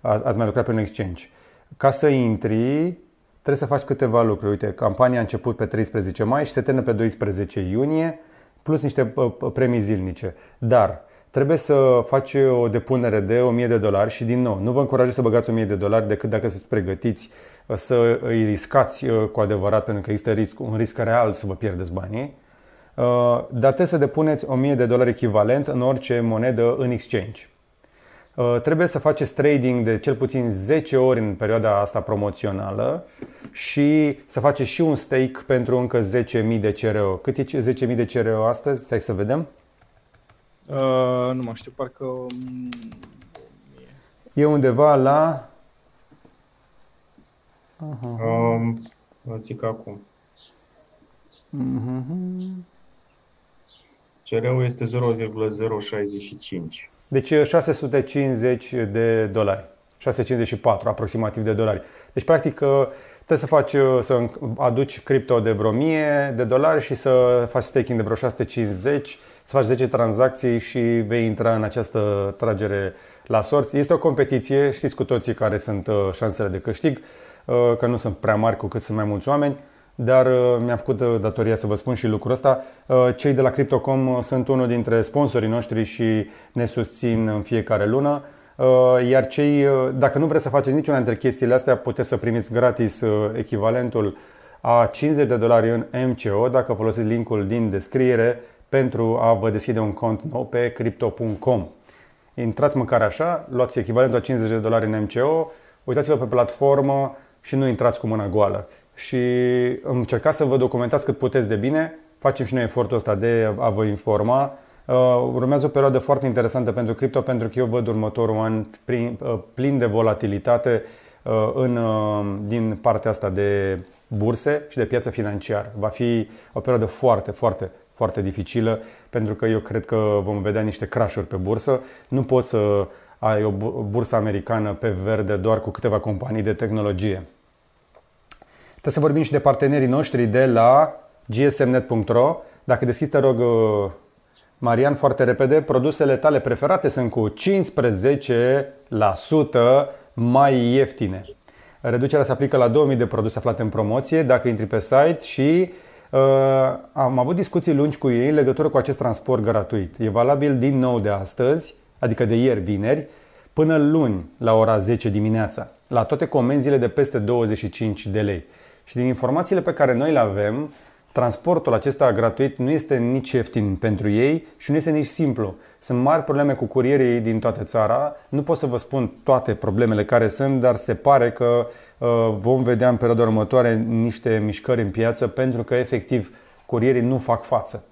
ați mai lucrat pe un exchange. Ca să intri, trebuie să faci câteva lucruri. Uite, campania a început pe 13 mai și se termină pe 12 iunie, plus niște uh, premii zilnice. Dar trebuie să faci o depunere de 1000 de dolari și din nou, nu vă încurajez să băgați 1000 de dolari decât dacă sunteți pregătiți să îi riscați cu adevărat, pentru că există risc, un risc real să vă pierdeți banii. Uh, dar trebuie să depuneți 1000 de dolari echivalent în orice monedă în exchange. Uh, trebuie să faceți trading de cel puțin 10 ori în perioada asta promoțională și să faceți și un stake pentru încă 10.000 de CRO. Cât e 10.000 de CRO astăzi? Stai să vedem. Uh, nu mă știu, parcă... E undeva la... Uh-huh. Um, zic acum. Uh-huh. CR-ul este 0,065. Deci 650 de dolari. 654 aproximativ de dolari. Deci practic trebuie să faci să aduci cripto de vreo 1000 de dolari și să faci staking de vreo 650, să faci 10 tranzacții și vei intra în această tragere la sorți. Este o competiție, știți cu toții care sunt uh, șansele de câștig, uh, că nu sunt prea mari cu cât sunt mai mulți oameni dar uh, mi-a făcut uh, datoria să vă spun și lucrul ăsta. Uh, cei de la Crypto.com sunt unul dintre sponsorii noștri și ne susțin în fiecare lună. Iar cei, dacă nu vreți să faceți niciuna dintre chestiile astea, puteți să primiți gratis echivalentul a 50 de dolari în MCO dacă folosiți linkul din descriere pentru a vă deschide un cont nou pe crypto.com. Intrați măcar așa, luați echivalentul a 50 de dolari în MCO, uitați-vă pe platformă și nu intrați cu mâna goală și încercați să vă documentați cât puteți de bine. Facem și noi efortul ăsta de a vă informa. Uh, urmează o perioadă foarte interesantă pentru cripto pentru că eu văd următorul an plin, uh, plin de volatilitate uh, în, din partea asta de burse și de piață financiară. Va fi o perioadă foarte, foarte, foarte dificilă pentru că eu cred că vom vedea niște crashuri pe bursă. Nu poți să ai o bursă americană pe verde doar cu câteva companii de tehnologie. Trebuie să vorbim și de partenerii noștri de la gsmnet.ro. Dacă deschizi, te rog, uh, Marian, foarte repede, produsele tale preferate sunt cu 15% mai ieftine. Reducerea se aplică la 2000 de produse aflate în promoție dacă intri pe site și uh, am avut discuții lungi cu ei în legătură cu acest transport gratuit. E valabil din nou de astăzi, adică de ieri, vineri, până luni la ora 10 dimineața, la toate comenzile de peste 25 de lei. Și din informațiile pe care noi le avem, transportul acesta gratuit nu este nici ieftin pentru ei și nu este nici simplu. Sunt mari probleme cu curierii din toată țara. Nu pot să vă spun toate problemele care sunt, dar se pare că uh, vom vedea în perioada următoare niște mișcări în piață pentru că efectiv curierii nu fac față.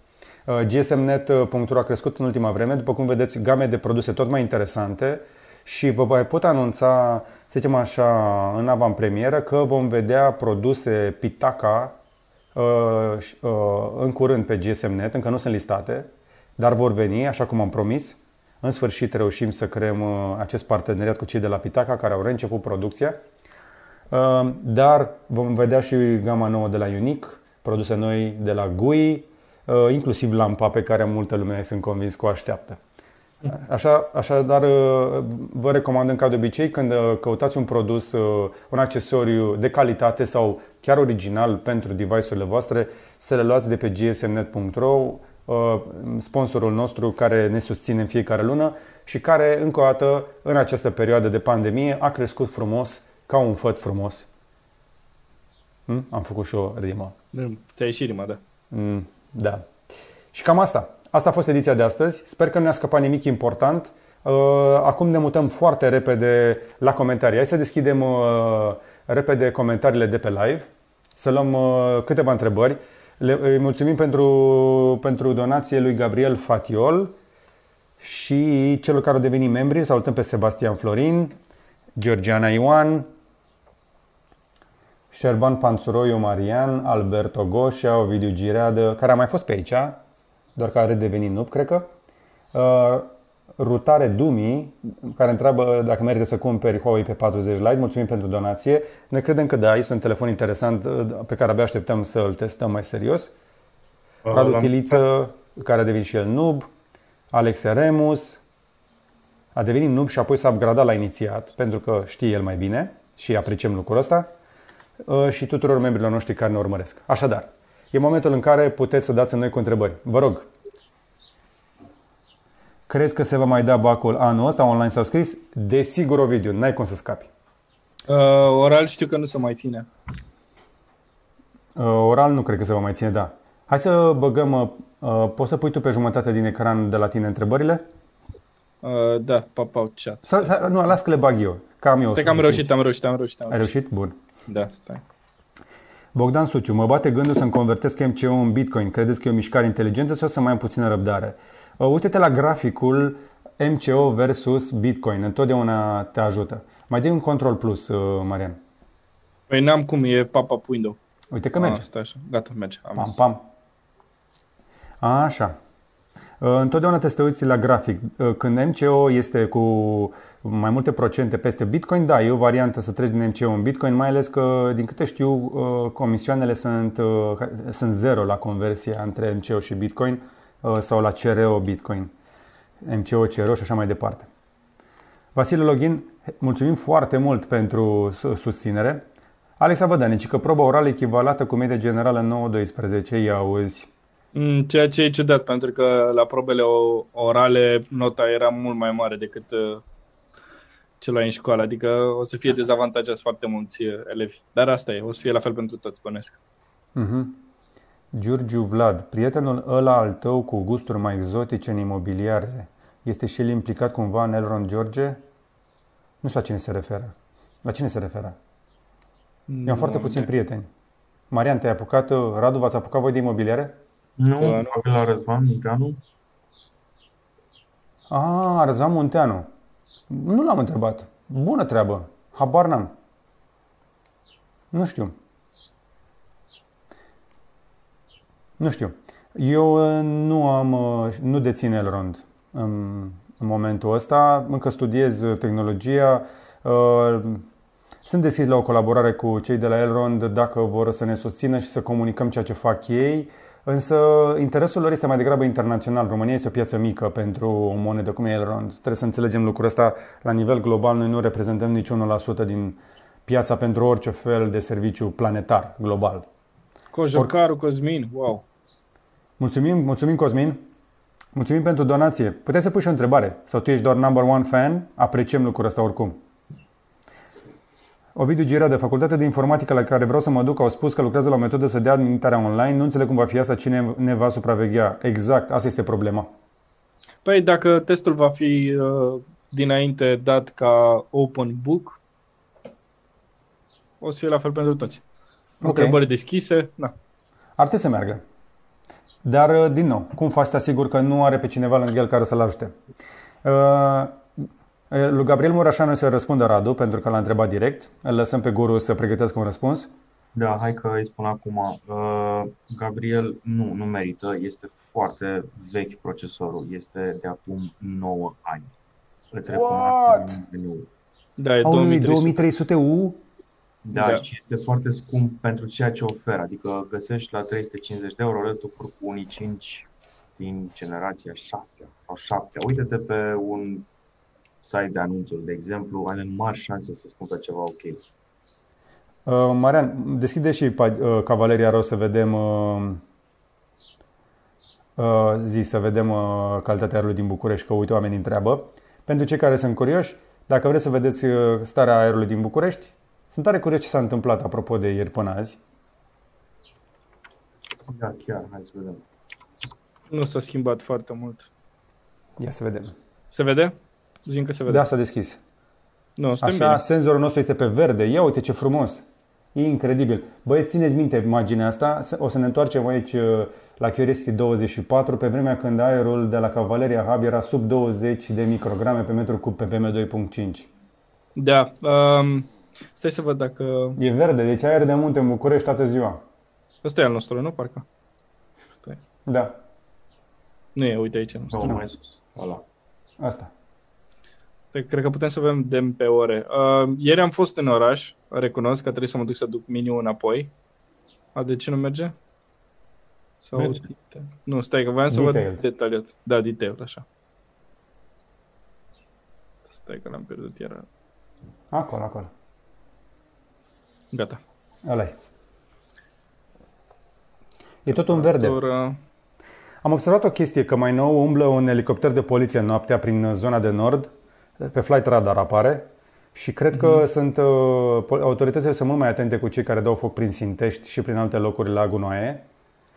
Uh, GSMnet.ro a crescut în ultima vreme, după cum vedeți, game de produse tot mai interesante și vă mai pot anunța, să zicem așa, în avantpremieră că vom vedea produse Pitaka uh, uh, în curând pe GSMnet, încă nu sunt listate, dar vor veni, așa cum am promis. În sfârșit reușim să creăm uh, acest parteneriat cu cei de la Pitaka care au reînceput producția. Dar vom vedea și gama nouă de la Unique, produse noi de la GUI, inclusiv lampa pe care multă lume sunt convins că o așteaptă. Așa, așadar, uh, vă recomand ca de obicei când uh, căutați un produs, uh, un accesoriu de calitate sau chiar original pentru device-urile voastre, să le luați de pe gsmnet.ro, sponsorul nostru care ne susține în fiecare lună și care, încă o dată, în această perioadă de pandemie, a crescut frumos, ca un făt frumos. Hm? Am făcut și o rimă. Te-ai ieșit rima, da. Mm, da. Și cam asta. Asta a fost ediția de astăzi. Sper că nu ne-a scăpat nimic important. Uh, acum ne mutăm foarte repede la comentarii. Hai să deschidem uh, repede comentariile de pe live, să luăm uh, câteva întrebări. Le, îi mulțumim pentru, pentru donație lui Gabriel Fatiol și celor care au devenit membri. Salutăm pe Sebastian Florin, Georgiana Ioan, Șerban Panțuroiu Marian, Alberto Goșa, Ovidiu Gireadă, care a mai fost pe aici, doar că a redevenit noob, cred că. Uh, Rutare Dumi, care întreabă dacă merită să cumperi Huawei pe 40 Lite. Mulțumim pentru donație. Noi credem că da, este un telefon interesant uh, pe care abia așteptăm să îl testăm mai serios. Uh, Radu Tiliță, care a devenit și el noob. Alex Remus, a devenit noob și apoi s-a upgradat la inițiat, pentru că știe el mai bine și apreciem lucrul ăsta. Uh, și tuturor membrilor noștri care ne urmăresc. Așadar, e momentul în care puteți să dați în noi cu întrebări. Vă rog. Crezi că se va mai da bacul anul ăsta online sau scris? Desigur, Ovidiu, n-ai cum să scapi. Uh, oral știu că nu se mai ține. Uh, oral nu cred că se va mai ține, da. Hai să băgăm, uh, uh poți să pui tu pe jumătate din ecran de la tine întrebările? Uh, da, papau chat. Sa, sa, nu, las că le bag eu. Cam eu. Stai că am reușit, am reușit, am reușit, am reușit. Ai reușit? Bun. Da, stai. Bogdan Suciu, mă bate gândul să-mi convertesc MCO în Bitcoin. Credeți că e o mișcare inteligentă sau să mai am puțină răbdare? Uh, uite-te la graficul MCO versus Bitcoin. Întotdeauna te ajută. Mai dai un control plus, uh, Marian. Păi n-am cum, e pop-up window. Uite că merge. Asta așa. Gata, merge. Am pam, pam. Așa. Uh, întotdeauna te să uiți la grafic. Când MCO este cu mai multe procente peste Bitcoin, da, e o variantă să treci din MCO în Bitcoin, mai ales că, din câte știu, uh, comisioanele sunt, uh, sunt zero la conversia între MCO și Bitcoin uh, sau la CRO Bitcoin, MCO, CRO și așa mai departe. Vasile Login, mulțumim foarte mult pentru susținere. Alexa Vădanici, că proba orală echivalată cu media generală 9-12, ia auzi. Mm, ceea ce e ciudat, pentru că la probele orale nota era mult mai mare decât ce luai în școală, adică o să fie dezavantajați foarte mulți uh, elevi. Dar asta e, o să fie la fel pentru toți, bănesc. Uh-huh. Giurgiu Vlad, prietenul ăla al tău cu gusturi mai exotice în imobiliare, este și el implicat cumva în Elron George? Nu știu la cine se referă. La cine se referă? Nu, Eu am foarte puțini prieteni. Marian, te-ai apucat, uh, Radu, v-ați apucat voi de imobiliare? Nu, nu. la Răzvan Munteanu. Ah, Răzvan Munteanu. Nu l-am întrebat. Bună treabă. Habar n-am. Nu știu. Nu știu. Eu uh, nu am, uh, nu dețin Elrond în, în momentul ăsta. Încă studiez tehnologia. Uh, Sunt deschis la o colaborare cu cei de la Elrond dacă vor să ne susțină și să comunicăm ceea ce fac ei. Însă interesul lor este mai degrabă internațional. România este o piață mică pentru o monedă cum e Elrond. Trebuie să înțelegem lucrul ăsta la nivel global. Noi nu reprezentăm nici 1% din piața pentru orice fel de serviciu planetar, global. Cojocaru, Cosmin, wow. Mulțumim, mulțumim Cosmin. Mulțumim pentru donație. Puteți să pui și o întrebare. Sau tu ești doar number one fan? Apreciem lucrul ăsta oricum. Ovidiu Gira de Facultatea de Informatică la care vreau să mă duc au spus că lucrează la o metodă să dea admitarea online. Nu înțeleg cum va fi asta, cine ne va supraveghea. Exact, asta este problema. Păi dacă testul va fi uh, dinainte dat ca open book, o să fie la fel pentru toți. Ok. Întrebări deschise, da. Ar trebui să meargă. Dar, uh, din nou, cum faci să te asiguri că nu are pe cineva lângă el care să-l ajute? Uh, lui Gabriel Mureșanu să răspundă Radu, pentru că l-a întrebat direct. Îl lăsăm pe guru să pregătească un răspuns. Da, hai că îi spun acum. Uh, Gabriel nu, nu merită, este foarte vechi procesorul, este de acum 9 ani. Îți What? recomand Da, e Au 2300. 2300U? Da, Da. și este foarte scump pentru ceea ce oferă. Adică găsești la 350 de euro laptop-uri cu unii 5 din generația 6 sau 7. Uite-te pe un site de anunțuri, de exemplu, are mari șanse să-ți cumperi ceva ok. Uh, Marian, deschide și pa- uh, Cavaleria Ro să vedem uh, uh, zi, să vedem uh, calitatea aerului din București, că uite oamenii întreabă. Pentru cei care sunt curioși, dacă vreți să vedeți uh, starea aerului din București, sunt tare curios ce s-a întâmplat apropo de ieri până azi. Da, chiar, hai să vedem. Nu s-a schimbat foarte mult. Ia să vedem. Se vede? Zim că se vede. Da, s-a deschis. Nu, suntem Așa, bine. senzorul nostru este pe verde. Ia uite ce frumos. E incredibil. Băieți, țineți minte imaginea asta. O să ne întoarcem aici uh, la Curiosity 24, pe vremea când aerul de la Cavaleria Hub era sub 20 de micrograme pe metru cub pe PM2.5. Da. Um, stai să văd dacă... E verde, deci aer de munte în București toată ziua. Ăsta e al nostru, nu? Parcă. Stai. Da, Nu e, uite aici. Nu Sau știu. mai sus. Ăla. asta. Cred- Cred că putem să avem dem pe ore. Uh, ieri am fost în oraș, recunosc că trebuie să mă duc să duc miniul înapoi. A, de ce nu merge? Sau... Merge. Nu, stai că voiam să Detailed. văd detaliat. Da, detailed, așa. Stai că l-am pierdut iar. Acolo, acolo. Gata. ăla -i. E tot în verde. Temperatură. Am observat o chestie, că mai nou umblă un elicopter de poliție noaptea prin zona de nord, pe flight radar apare și cred că sunt, uh, pol- autoritățile sunt mult mai atente cu cei care dau foc prin Sintești și prin alte locuri la gunoaie.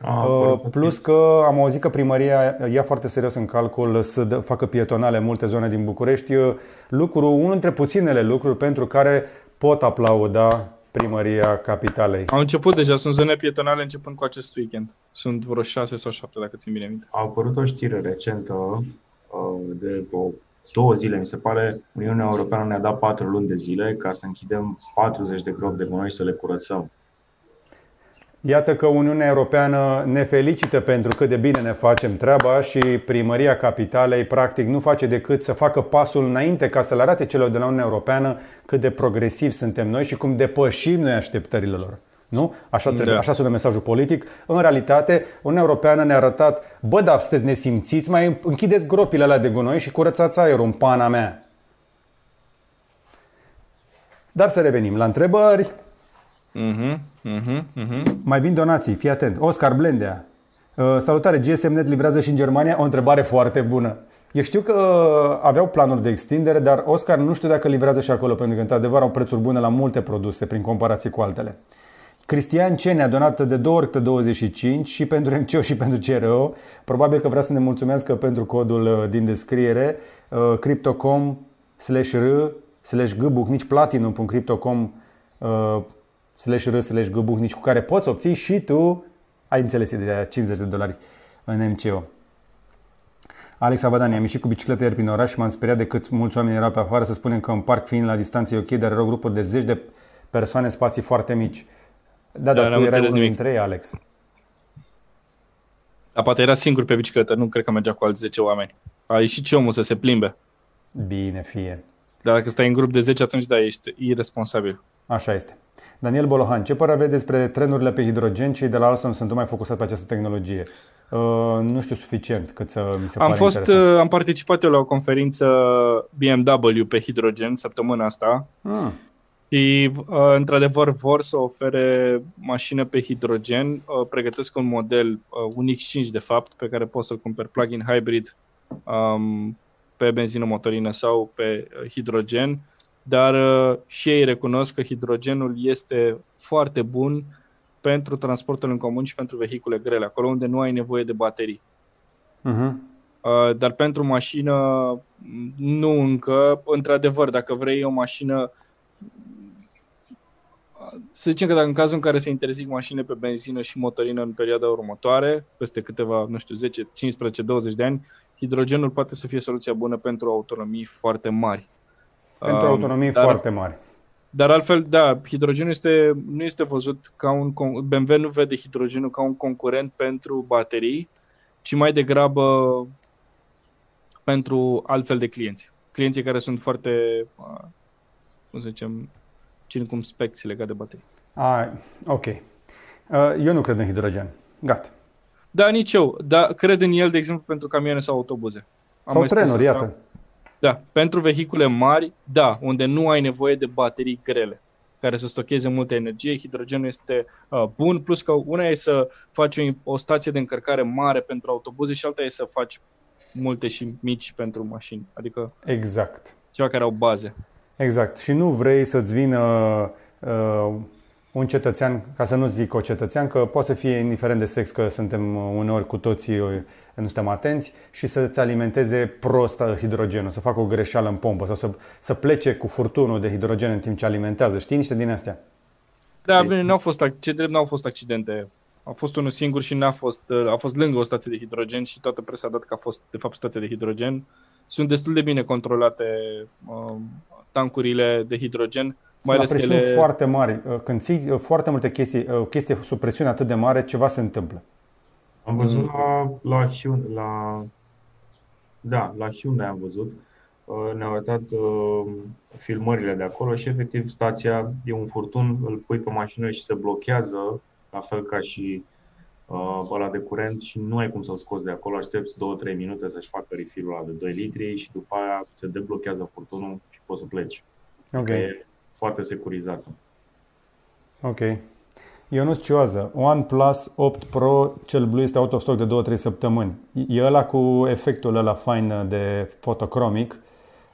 Ah, Uh, plus că am auzit că primăria ia foarte serios în calcul să dă- facă pietonale în multe zone din București. Uh, Lucru, unul dintre puținele lucruri pentru care pot aplauda primăria capitalei. Au început deja, sunt zone pietonale începând cu acest weekend. Sunt vreo 6 sau 7, dacă țin bine minte. A apărut o știre recentă uh, de o două zile, mi se pare, Uniunea Europeană ne-a dat patru luni de zile ca să închidem 40 de gropi de gunoi și să le curățăm. Iată că Uniunea Europeană ne felicită pentru cât de bine ne facem treaba și primăria capitalei practic nu face decât să facă pasul înainte ca să le arate celor de la Uniunea Europeană cât de progresivi suntem noi și cum depășim noi așteptările lor. Nu? Așa, trebuie, Da. așa sună mesajul politic. În realitate, Uniunea Europeană ne-a arătat, bă, dar sunteți nesimțiți, mai închideți gropile alea de gunoi și curățați aerul în pana mea. Dar să revenim la întrebări. Mhm, mhm, mhm. Mai vin donații, fii atent. Oscar Blendea. Uh, salutare, GSM Net livrează și în Germania? O întrebare foarte bună. Eu știu că uh, aveau planuri de extindere, dar Oscar nu știu dacă livrează și acolo, pentru că într-adevăr au prețuri bune la multe produse prin comparație cu altele. Cristian C. ne-a donat de două ori câte 25 și pentru MCO și pentru CRO. Probabil că vrea să ne mulțumească pentru codul uh, din descriere uh, cryptocom slash r slash g bucnici platinum.cryptocom uh, slash r slash g bucnici cu care poți obții și tu ai înțeles ideea 50 de dolari în MCO. Alex Abadani, am ieșit cu bicicletă ieri prin oraș și m-am speriat de cât mulți oameni erau pe afară să spunem că în parc fiind la distanță e ok, dar erau grupuri de zeci de persoane, spații foarte mici. Da, Da, dar n-am tu erai înțeles unul nimic. dintre ei, Alex. Dar poate era singur pe bicicletă, nu cred că mergea cu alți 10 oameni. A ieșit și omul să se plimbe. Bine, fie. Dar dacă stai în grup de 10, atunci da, ești irresponsabil. Așa este. Daniel Bolohan, ce părere aveți despre trenurile pe hidrogen? Cei de la Alstom sunt mai focusați pe această tehnologie. Uh, nu știu suficient cât să mi se Am pare fost, interesant. uh, am participat eu la o conferință BMW pe hidrogen săptămâna asta Ah, și uh, într-adevăr vor să ofere mașină pe hidrogen, uh, pregătesc un model, uh, un X5 de fapt, pe care poți să-l cumperi plug-in hybrid um, pe benzină motorină sau pe uh, hidrogen, dar uh, și ei recunosc că hidrogenul este foarte bun pentru transportul în comun și pentru vehicule grele, acolo unde nu ai nevoie de baterii. uh-huh. Uh, dar pentru mașină m, nu încă. Într-adevăr, dacă vrei o mașină uh, să zicem că dacă în cazul în care se interzic mașinile pe benzină și motorină în perioada următoare, peste câteva, nu știu, 10, 15, 20 de ani, hidrogenul poate să fie soluția bună pentru autonomii foarte mari. Pentru Um, autonomii dar- foarte mari. Dar altfel, da, hidrogenul este, nu este văzut ca un... con- BMW nu vede hidrogenul ca un concurent pentru baterii, ci mai degrabă pentru altfel de clienți. Clienții care sunt foarte, uh, cum să zicem, circumspecți legat de baterii. Ah, ok. Uh, Eu nu cred în hidrogen. Gata. Da, nici eu, dar cred în el, de exemplu, pentru camioane sau autobuze. Am Sau mai spus trenuri, asta. iată. Da, pentru vehicule mari, da, unde nu ai nevoie de baterii grele care să stocheze multă energie, hidrogenul este uh, bun, plus că una e să faci o, o stație de încărcare mare pentru autobuze și alta e să faci multe și mici pentru mașini, adică Exact. ceva care au baze. Exact. Și nu vrei să-ți vină uh, un cetățean, ca să nu zic o cetățean, că poate să fie indiferent de sex, că suntem uh, uneori cu toții, uh, nu suntem atenți, și să-ți alimenteze prost uh, hidrogenul, să facă o greșeală în pompă sau să, să plece cu furtunul de hidrogen în timp ce alimentează. Știi niște din astea? Da, bine, n-au fost, ac- ce drept n-au fost accidente. A fost unul singur și n-a fost, uh, a fost lângă o stație de hidrogen și toată presa a dat că a fost, de fapt, stație de hidrogen. Sunt destul de bine controlate uh, tancurile de hidrogen, mai Sunt la ales că presiuni ele... foarte mari. Uh, Când ții uh, foarte multe chestii, uh, o chestie sub presiune atât de mare, ceva se întâmplă. Am văzut la, la, Hyun- la, da, la Hyundai am văzut. Uh, Ne-au arătat uh, filmările de acolo și efectiv stația e un furtun, îl pui pe mașină și se blochează, la fel ca și uh, ăla de curent și nu ai cum să-l scoți de acolo, aștepți 2-3 minute să-și facă refill ăla de 2 litri și după aia se deblochează furtunul și poți să pleci. Ok. Că e foarte securizată. Ok. Ionuț Cioază, OnePlus 8 Pro, cel blue este out of stock de 2-3 săptămâni. E ăla cu efectul ăla fain de fotochromic.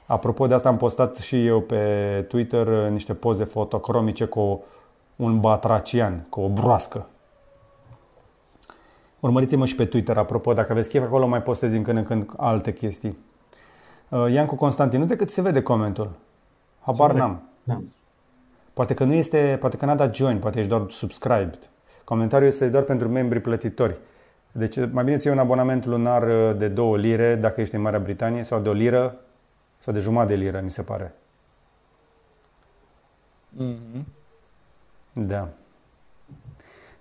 Apropo de asta am postat și eu pe Twitter uh, niște poze fotocromice cu un batracian, cu o broască. Urmăriți-mă și pe Twitter, apropo, dacă aveți chef, acolo mai postez din când în când alte chestii. Uh, Iancu Constantin, nu decât se vede comentul. Habar Se vede. n-am. Da. Poate că nu este, poate că n-a dat join, poate ești doar subscribed. Comentariul este doar pentru membrii plătitori. Deci mai bine ți iei un abonament lunar uh, de 2 lire dacă ești în Marea Britanie sau de o liră sau de jumătate de liră, mi se pare. Mhm. Da.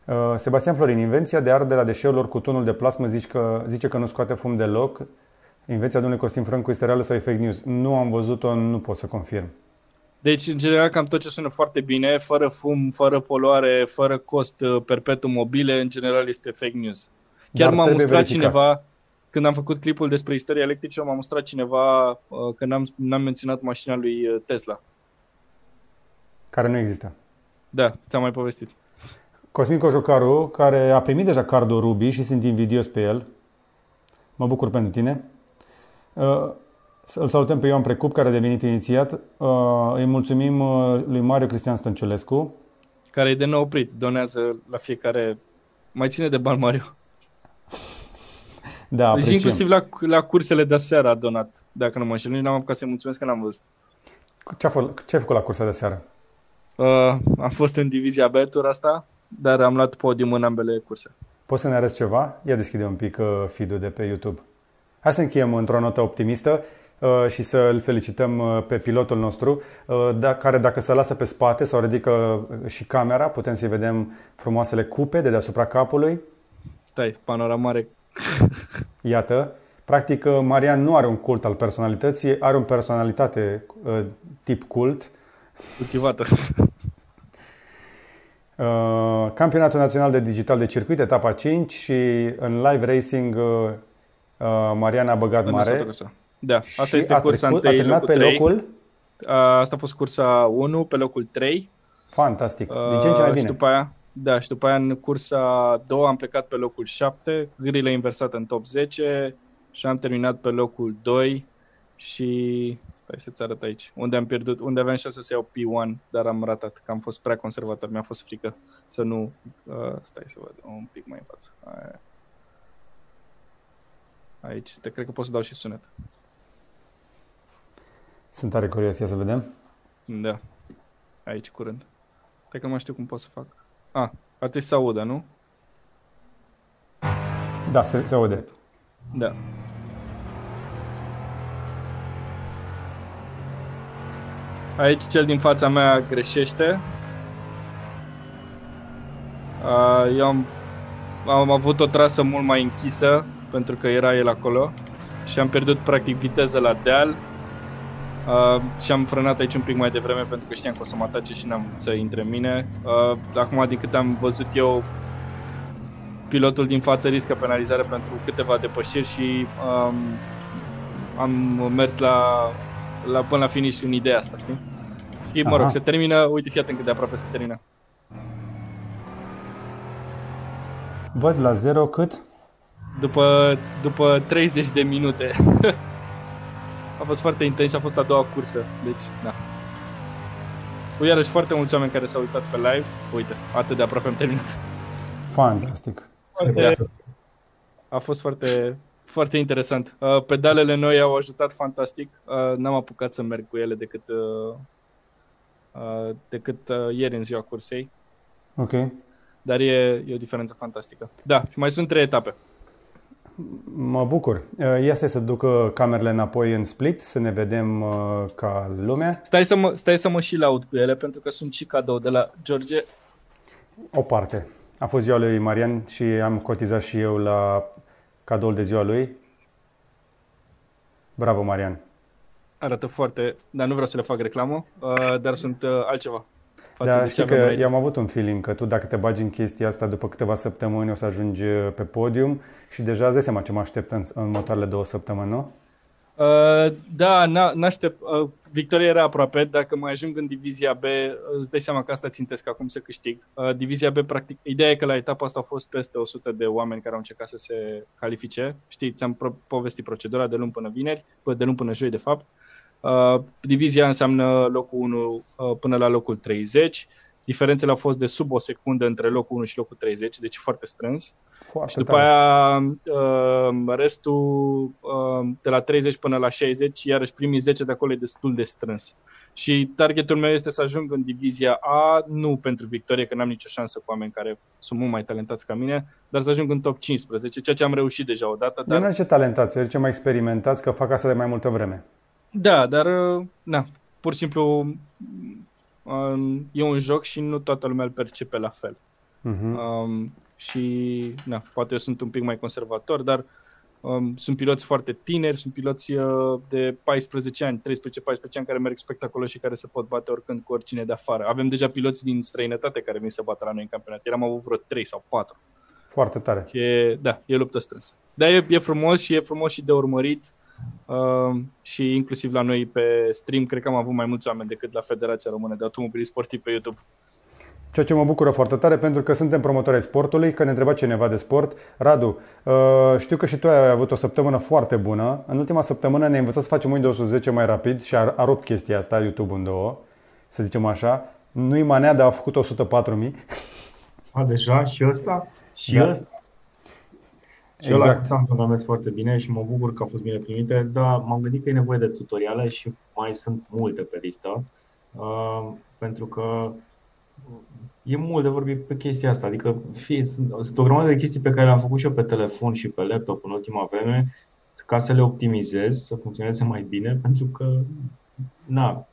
Uh, Sebastian Florin, invenția de ardere a deșeurilor cu tunul de plasmă zici că, zice că nu scoate fum deloc. Invenția domnului Costin Frâncu este reală sau e fake news? Nu am văzut-o, nu pot să confirm. Deci, în general, cam tot ce sună foarte bine, fără fum, fără poluare, fără cost uh, perpetu mobile, în general este fake news. Chiar Dar m-a trebuie mustrat verificat. cineva, când am făcut clipul despre istoria electrică, m-a mustrat cineva uh, că n-am, n-am menționat mașina lui uh, Tesla. Care nu există. Da, ți-am mai povestit. Cosmin Cojocaru, care a primit deja cardul Ruby și sunt invidios pe el. Mă bucur pentru tine. Uh, Îl salutăm pe Ioan Precup, care a devenit inițiat. Uh, Îi mulțumim uh, lui Mario Cristian Stănciulescu. Care e de nou oprit, donează la fiecare... Mai ține de bani, Mario. Da, Deci apreciem. inclusiv la, la cursele de seară a donat, dacă nu mă înșel. Nici n-am apucat să-i mulțumesc că n-am văzut. Ce a, fă, ce a făcut la cursa de seară? Uh, am fost în divizia Betur asta, dar am luat podium în ambele curse. Poți să ne arăți ceva? Ia deschide un pic uh, feed-ul de pe YouTube. Hai să încheiem într-o notă optimistă uh, și să îl felicităm uh, pe pilotul nostru, uh, da, care dacă se lasă pe spate sau ridică uh, și camera, putem să-i vedem frumoasele cupe de deasupra capului. Stai, panoramare. Iată, Practic, uh, Marian nu are un cult al personalității, are o personalitate uh, tip cult. Cultivată. Uh, Campionatul Național de Digital de Circuit, etapa 5 și în live racing uh, uh, Marian a băgat În mare. Cursa. Da, asta și este a, cursa trecut, a întâi, terminat locul pe 3. locul Asta a fost cursa 1, pe locul 3. fantastic, din ce în ce mai Uh, bine. Și după aia, da, și după aia în cursa 2 am plecat pe locul 7, grile inversată în top 10 și am terminat pe locul 2 și stai să-ți arăt aici, unde am pierdut, unde aveam șanse să iau P1, dar am ratat, că am fost prea conservator, mi-a fost frică să nu, uh, stai să văd un pic mai în față. Aia. Aici, te cred că pot să dau și sunet. Sunt tare curios, ia să vedem. Da, aici curând. Cred că nu mai știu cum pot să fac. A, ar trebui să audă, nu? Da, se, se aude. Da. Aici cel din fața mea greșește. A, Eu am, am avut o trasă mult mai închisă pentru că era el acolo și am pierdut practic viteză la deal uh, și am frânat aici un pic mai devreme pentru că știam că o să mă atace și n-am vrut să intre în mine. Uh, acum, din câte am văzut eu, pilotul din față riscă penalizare pentru câteva depășiri și um, am mers la, la, până la finish în ideea asta, știi? Și mă Aha. rog, se termină, uite, fii atent cât de aproape se termină. Văd la 0 cât? După, după 30 de minute. a fost foarte intens și a fost a doua cursă, deci, da. Cu iarăși foarte mulți oameni care s-au uitat pe live. Uite, atât de aproape am terminat. Fantastic. Foarte, a fost foarte, foarte interesant. Uh, pedalele noi au ajutat fantastic. Uh, n-am apucat să merg cu ele decât, uh, uh, decât uh, ieri în ziua cursei, Ok. dar e, e o diferență fantastică. Da, și mai sunt trei etape. Mă bucur. Uh, Ia să ducă camerele înapoi în split, să ne vedem uh, ca lumea. Stai să mă, stai să mă și laud cu ele, pentru că sunt și cadou de la George. O parte. A fost ziua lui Marian și am cotizat și eu la cadoul de ziua lui. Bravo, Marian. Arată foarte, dar nu vreau să le fac reclamă, uh, dar sunt uh, altceva. Față Da, de ce știi avem că aici. eu am avut un feeling că tu dacă te bagi în chestia asta după câteva săptămâni o să ajungi uh, pe podium și deja îți dai seama ce mă aștept în, în următoarele două săptămâni, nu? Uh, da, n- n-aștept. Uh, victoria era aproape. Dacă mai ajung în divizia B, uh, îți dai seama că asta țintesc acum să câștig. Uh, divizia B, practic, ideea e că la etapa asta au fost peste 100 de oameni care au încercat să se califice. Știi, ți-am pro- povestit procedura de luni până vineri, pă- de luni până joi, de fapt. Uh, divizia înseamnă locul 1 uh, până la locul 30. Diferențele au fost de sub o secundă între locul 1 și locul 30, deci foarte strâns. Foarte Și după tare. aia uh, restul uh, de la 30 până la 60, iarăși primii 10 de acolo e destul de strâns. Și targetul meu este să ajung în divizia A, nu pentru victorie, că n-am nicio șansă cu oameni care sunt mult mai talentați ca mine, dar să ajung în top 15, ceea ce am reușit deja odată. Dar... Nu Dar, ce talentați, eu ce mai experimentați că fac asta de mai multă vreme. Da, dar uh, na, pur și simplu uh, e un joc și nu toată lumea îl percepe la fel. Uh-huh. Um, și na, poate eu sunt un pic mai conservator, dar um, sunt piloți foarte tineri, sunt piloți uh, de 14 ani, 13-14 ani care merg spectaculos și care se pot bate oricând cu oricine de afară. Avem deja piloți din străinătate care vin să bată la noi în campionat. Eram avut vreo 3 sau 4. Foarte tare. Și e, da, e luptă strânsă. Dar e, e frumos și e frumos și de urmărit. Uh, și inclusiv la noi pe stream, cred că am avut mai mulți oameni decât la Federația Română de Automobilism Sportiv pe YouTube. Ceea ce mă bucură foarte tare pentru că suntem promotori ai sportului, că ne întreba cineva de sport. Radu, uh, știu că și tu ai avut o săptămână foarte bună. În ultima săptămână ne-ai învățat să facem Windows 10 mai rapid și a, a rupt chestia asta, YouTube în două, să zicem așa. Nu-i manea, dar a făcut 104.000. A, deja și ăsta? Și Da. ăsta? Și exact. Exact. ăla s-a antrenament foarte bine și mă bucur că a fost bine primite, dar m-am gândit că e nevoie de tutoriale și mai sunt multe pe listă, uh, pentru că e mult de vorbit pe chestia asta. Adică fie, sunt, sunt o grămadă de chestii pe care le-am făcut și eu pe telefon și pe laptop în ultima vreme ca să le optimizez, să funcționeze mai bine, pentru că na,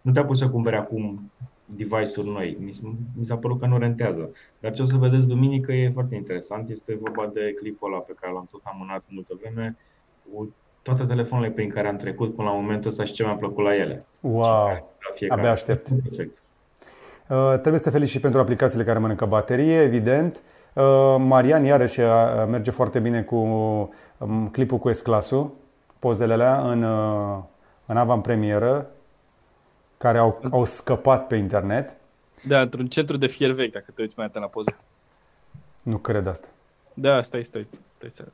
nu te-a pus să cumperi acum device-uri noi. Mi, s- mi s-a părut că nu rentează. Dar ce o să vedeți duminică e foarte interesant. Este vorba de clipul ăla pe care l-am tot amânat multă vreme toate telefoanele prin care am trecut până la momentul ăsta și ce mi-a plăcut la ele. Wow! La fiecare. Abia aștept. Perfect. Uh, trebuie să te felicit și pentru aplicațiile care mănâncă baterie, evident. Uh, Marian, iarăși, uh, merge foarte bine cu um, clipul cu S-Class-ul, pozele alea în, uh, în avantpremieră, care au, au scăpat pe internet. Da, într-un centru de fier vechi, dacă te uiți mai atent la poze. Nu cred asta. Da, stai, stai, stai să...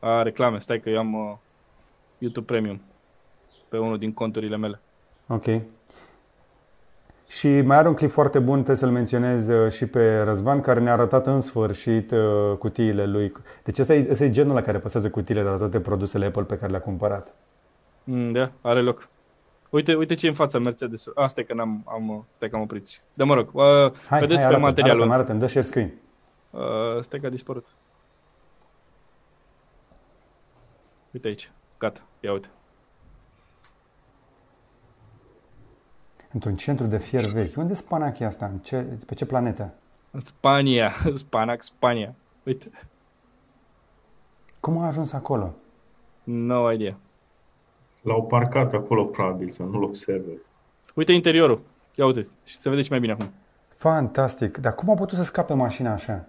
A, reclame, stai că eu am uh, YouTube Premium pe unul din conturile mele. Ok. Și mai are un clip foarte bun, trebuie să-l menționez uh, și pe Răzvan, care ne-a arătat în sfârșit uh, cutiile lui. Deci ăsta e, ăsta e genul la care păsează cutiile de la toate produsele Apple pe care le-a cumpărat. Mm, da, are loc. Uite, uite ce e în fața Mercedes. Ah, stai că n-am, am, uh, stai că am oprit. Dar mă rog, uh, Hai, vedeți hai, pe arată, materialul. arată, arată, dă share screen. Uh, stai că a dispărut. Uite aici. Gata, ia uite. Într-un centru de fier vechi. Unde e Spanachia asta? În ce, pe ce planetă? În Spania, Spanac, Spania. Uite, Cum a ajuns acolo? no idea. L-au parcat acolo, probabil, să nu-l observe. Uite interiorul. Ia uite, și se vede și mai bine acum. Fantastic. Dar cum a putut să scape mașina așa?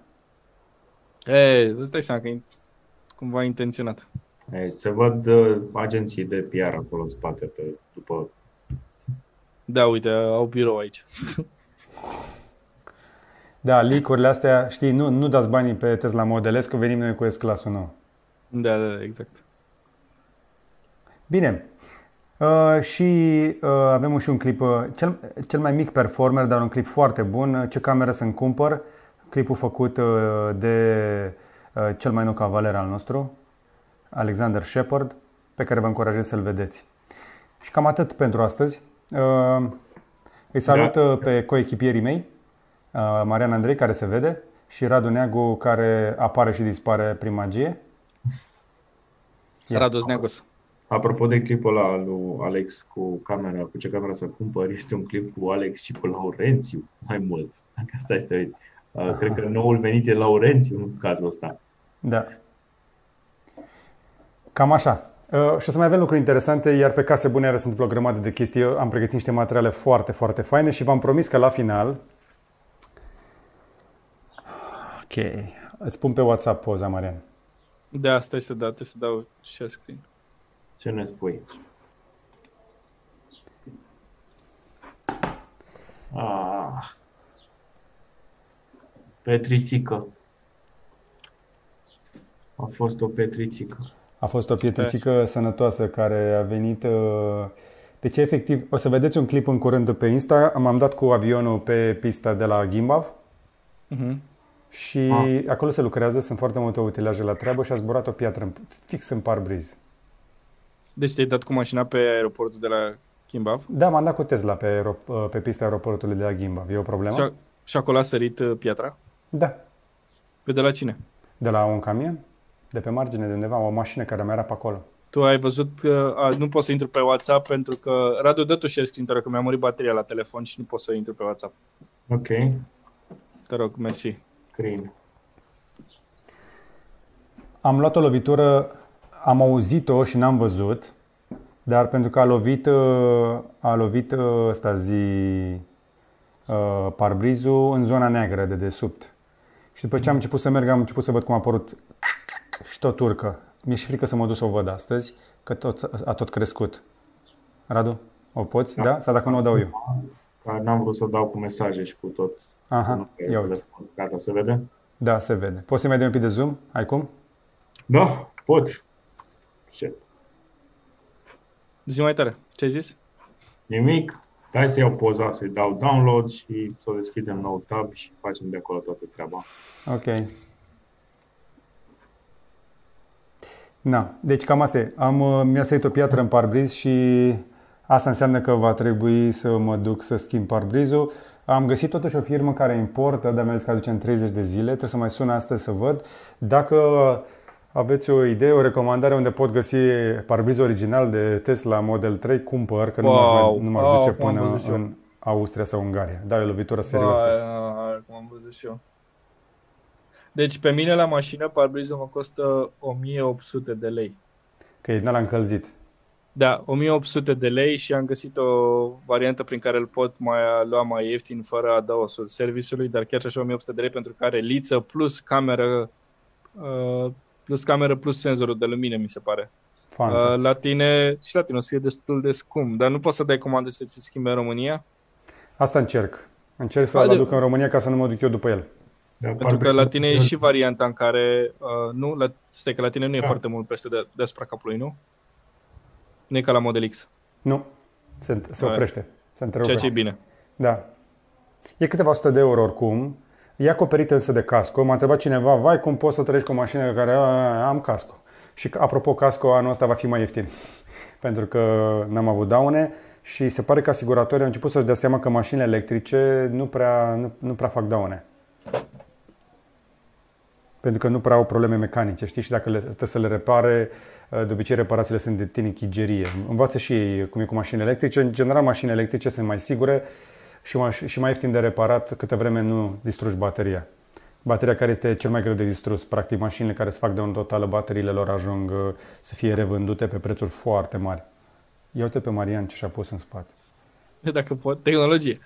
E, îți dai seama că e cumva intenționat. E, se văd uh, agenții de PR acolo în spate, pe, după Da, uite, au birou aici. Da, leak-urile astea, știi, nu, nu dați banii pe Tesla Model S, că venim noi cu S-Class-ul nou. Da, da, da, exact. Bine. Uh, și uh, avem și un clip, uh, cel, cel mai mic performer, dar un clip foarte bun. Uh, Ce cameră să-mi cumpăr? Clipul făcut uh, de uh, cel mai nou cavaler al nostru, Alexander Shepard, pe care vă încurajez să-l vedeți. Și cam atât pentru astăzi. Uh, îi salut Da. uh, pe coechipierii mei, uh, Marian Andrei, care se vede, și Radu Neagu, care apare și dispare prin magie. Ia. Rados Neagos. Apropo de clipul ăla lui Alex cu camera, cu ce camera să cumpăr, este un clip cu Alex și cu Laurențiu, mai mult. Dacă stai să te uiți. Uh, Cred că noul venit e Laurențiu în cazul ăsta. Da. Cam așa. Uh, și o să mai avem lucruri interesante, iar pe case bune iară se întâmplă o grămadă de chestii. Eu am pregătit niște materiale foarte, foarte faine și v-am promis că la final... Ok. Îți pun pe WhatsApp poza, Marian. Da, stai să dau, trebuie să dau share screen. Ce ne spui? Ah. Petrițică. A fost o petrițică. A fost o pietricică sănătoasă care a venit... uh, Deci, efectiv, o să vedeți un clip în curând pe Insta. M-am dat cu avionul pe pista de la Gimbav Uh-huh. și acolo se lucrează, sunt foarte multe utilaje la treabă și a zburat o piatră în- fix în parbriz. Deci te-ai dat cu mașina pe aeroportul de la Kimbav Da, m-am dat cu Tesla pe, aero- pe pista aeroportului de la Gimbav. E o problemă? și, a, și acolo a sărit uh, piatra. Da. Pe de la cine? De la un camion? De pe margine de undeva, o mașină care mai era pe acolo. Tu ai văzut că a, nu pot să intru pe WhatsApp pentru că Radu dă tu share screen, te rog, că mi-a murit bateria la telefon și nu pot să intru pe WhatsApp. Ok. Te rog, mersi. Screen. Am luat o lovitură, am auzit-o și n-am văzut, dar pentru că a lovit, uh, a lovit uh, ăsta zi uh, parbrizul în zona neagră de desubt. Și după ce am început să merg, am început să văd cum a apărut și tot urcă. Mi-e și frică să mă duc să o văd astăzi, că tot, a tot crescut. Radu, o poți? Da? da? Sau dacă nu o dau eu? Că N-am vrut să dau cu mesaje și cu tot. Aha, Nu pe ia uite. telefon. Gata, se vede? Da, se vede. Poți să mai dai un pic de zoom? Ai cum? Da, pot. Ce? Zi mai tare. Ce ai zis? Nimic. Hai să iau poza, să-i dau download și să deschidem nou tab și facem de acolo toată treaba. Ok. Na, deci cam asta e. Am, uh, mi-a sărit o piatră în parbriz și asta înseamnă că va trebui să mă duc să schimb parbrizul. Am găsit totuși o firmă care importă, dar mi-a zis că aduce în 30 de zile. Trebuie să mai sun astăzi să văd. Dacă aveți o idee, o recomandare unde pot găsi parbrizul original de Tesla Model 3, cumpăr, că nu m-aș, Wow. mai- nu m-aș Wow, duce cum am până văzut și eu. în Austria sau Ungaria. Da, e o lovitură serioasă. Ba, cum am văzut și eu. Deci pe mine la mașină parbrizul mă costă 1800 de lei. că e din ăla încălzit. Da, 1800 de lei și am găsit o variantă prin care îl pot mai lua mai ieftin fără adăosul serviciului, dar chiar și așa 1800 de lei pentru care liță plus cameră uh, plus cameră plus senzorul de lumină, mi se pare. Fantastic. Uh, la tine și la tine o să fie destul de scump, dar nu poți să dai comandă să ți schimbe în România? Asta încerc. Încerc să-l Haide. aduc în România ca să nu mă duc eu după el. Pentru că la tine e și varianta în care, uh, nu, la, stai că la tine nu e foarte mult peste de, deasupra capului, nu? Nu e ca la Model X, Nu. Se, se Hai. oprește. Se întrerupe. ceea ce e bine. Da. E câteva sute de euro oricum. E acoperit însă de casco. M-a întrebat cineva, vai, cum poți să trăiești cu o mașină care "A, am casco? Și apropo, casco anul ăsta va fi mai ieftin. Pentru că n-am avut daune și se pare că asiguratorii au început să-și dea seama că mașinile electrice nu prea, nu, nu prea fac daune. Pentru că nu prea au probleme mecanice, știi? Și dacă le, trebuie să le repare, de obicei reparațiile sunt de tinichigerie. Învață și ei cum e cu mașini electrice. În general, mașini electrice sunt mai sigure și mai, și mai ieftin de reparat câtă vreme nu distrugi bateria. Bateria care este cel mai greu de distrus. Practic, mașinile care se fac de un totală, bateriile lor ajung uh, să fie revândute pe prețuri foarte mari. Ia uite pe Marian ce și-a pus în spate. Dacă pot, tehnologie.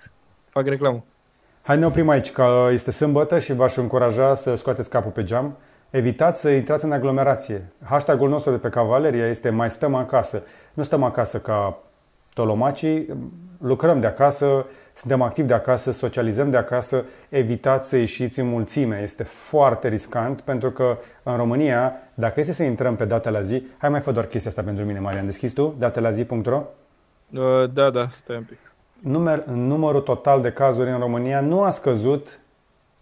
Fac reclamă. Hai ne oprim aici, că este sâmbătă și v-aș încuraja să scoateți capul pe geam. Evitați să intrați în aglomerație. Hashtagul nostru de pe Cavaleria este mai stăm acasă. Nu stăm acasă ca tolomacii, lucrăm de acasă, suntem activi de acasă, socializăm de acasă. Evitați să ieșiți în mulțime. Este foarte riscant pentru că în România, dacă este să intrăm pe data la zi, hai mai fă doar chestia asta pentru mine, Marian. Deschizi tu datelazi.ro? Uh, da, da, stai un pic. Număr, numărul total de cazuri în România nu a scăzut,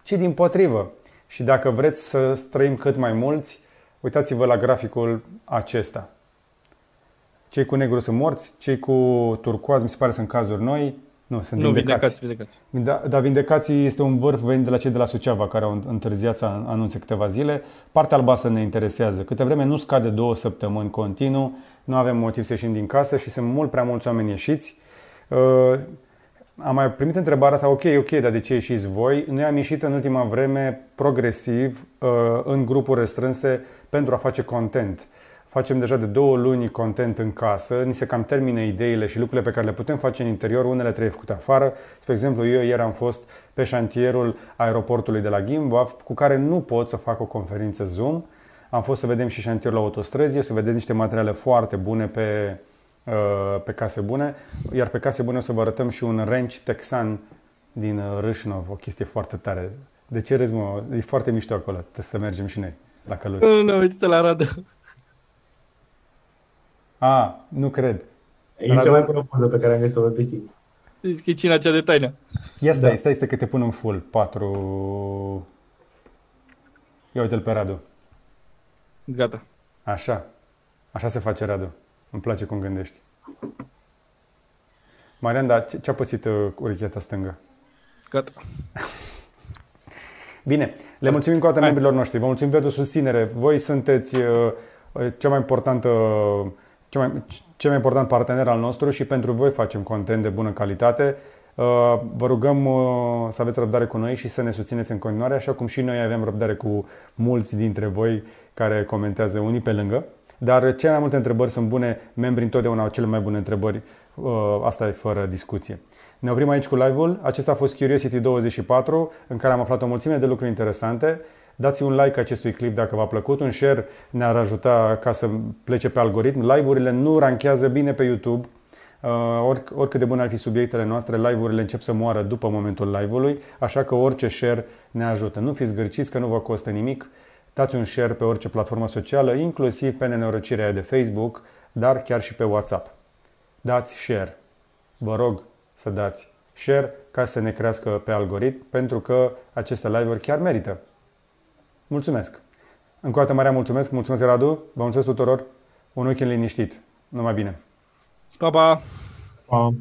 ci din potrivă. Și dacă vreți să trăim cât mai mulți, uitați-vă la graficul acesta. Cei cu negru sunt morți, cei cu turcoaz mi se pare sunt cazuri noi, nu, sunt Nu, vindecați. vindecați, vindecați. Da, dar vindecații este un vârf venit de la cei de la Suceava care au întârziat să anunțe câteva zile. Partea albastră ne interesează. Câte vreme nu scade două săptămâni continuu, nu avem motiv să ieșim din casă și sunt mult prea mulți oameni ieșiți. Uh, am mai primit întrebarea asta, ok, ok, dar de ce ieșiți voi? Noi am ieșit în ultima vreme progresiv uh, în grupuri restrânse pentru a face content. Facem deja de două luni content în casă, ni se cam termină ideile și lucrurile pe care le putem face în interior, unele trebuie făcute afară. Spre exemplu, eu ieri am fost pe șantierul aeroportului de la Gimbaf, cu care nu pot să fac o conferință Zoom. Am fost să vedem și șantierul autostrăzii, să vedeți niște materiale foarte bune pe, uh, pe case bune, iar pe case bune o să vă arătăm și un ranch texan din uh, Râșnov, o chestie foarte tare. De ce râzi, mă? E foarte mișto acolo, trebuie să mergem și noi la căluți. Nu, nu, uite la Radu. A, nu cred. E cea mai bună poză pe care am găsit-o pe PC. Zici că e cina cea de taină. Ia stai, da. stai, stai că te pun în full. 4... Ia uite-l pe Radu. Gata. Așa. Așa se face Radu. Îmi place cum gândești. Marian, dar ce, ce a pățit uh, urechea stângă? Gata. Bine, le mulțumim cu toate membrilor noștri. Vă mulțumim pentru susținere. Voi sunteți uh, cea mai importantă cel mai, cel mai important partener al nostru și pentru voi facem content de bună calitate. Uh, Vă rugăm uh, să aveți răbdare cu noi și să ne susțineți în continuare, așa cum și noi avem răbdare cu mulți dintre voi care comentează unii pe lângă. Dar cele mai multe întrebări sunt bune, membrii întotdeauna au cele mai bune întrebări, uh, asta e fără discuție. Ne oprim aici cu live-ul. Acesta a fost Curiosity 24, în care am aflat o mulțime de lucruri interesante. Dați un like acestui clip dacă v-a plăcut, un share ne-ar ajuta ca să plece pe algoritm. Live-urile nu ranchează bine pe YouTube. Uh, oricât de bune ar fi subiectele noastre, live-urile încep să moară după momentul live-ului, așa că orice share ne ajută. Nu fiți gârciți că nu vă costă nimic. Dați un share pe orice platformă socială, inclusiv pe nenorocirea de Facebook, dar chiar și pe WhatsApp. Dați share. Vă rog să dați share ca să ne crească pe algoritm, pentru că aceste live-uri chiar merită. Mulțumesc! Încă o dată, Maria, mulțumesc, mulțumesc, Radu, vă mulțumesc tuturor, un weekend liniștit, numai bine! Pa, pa! Pa!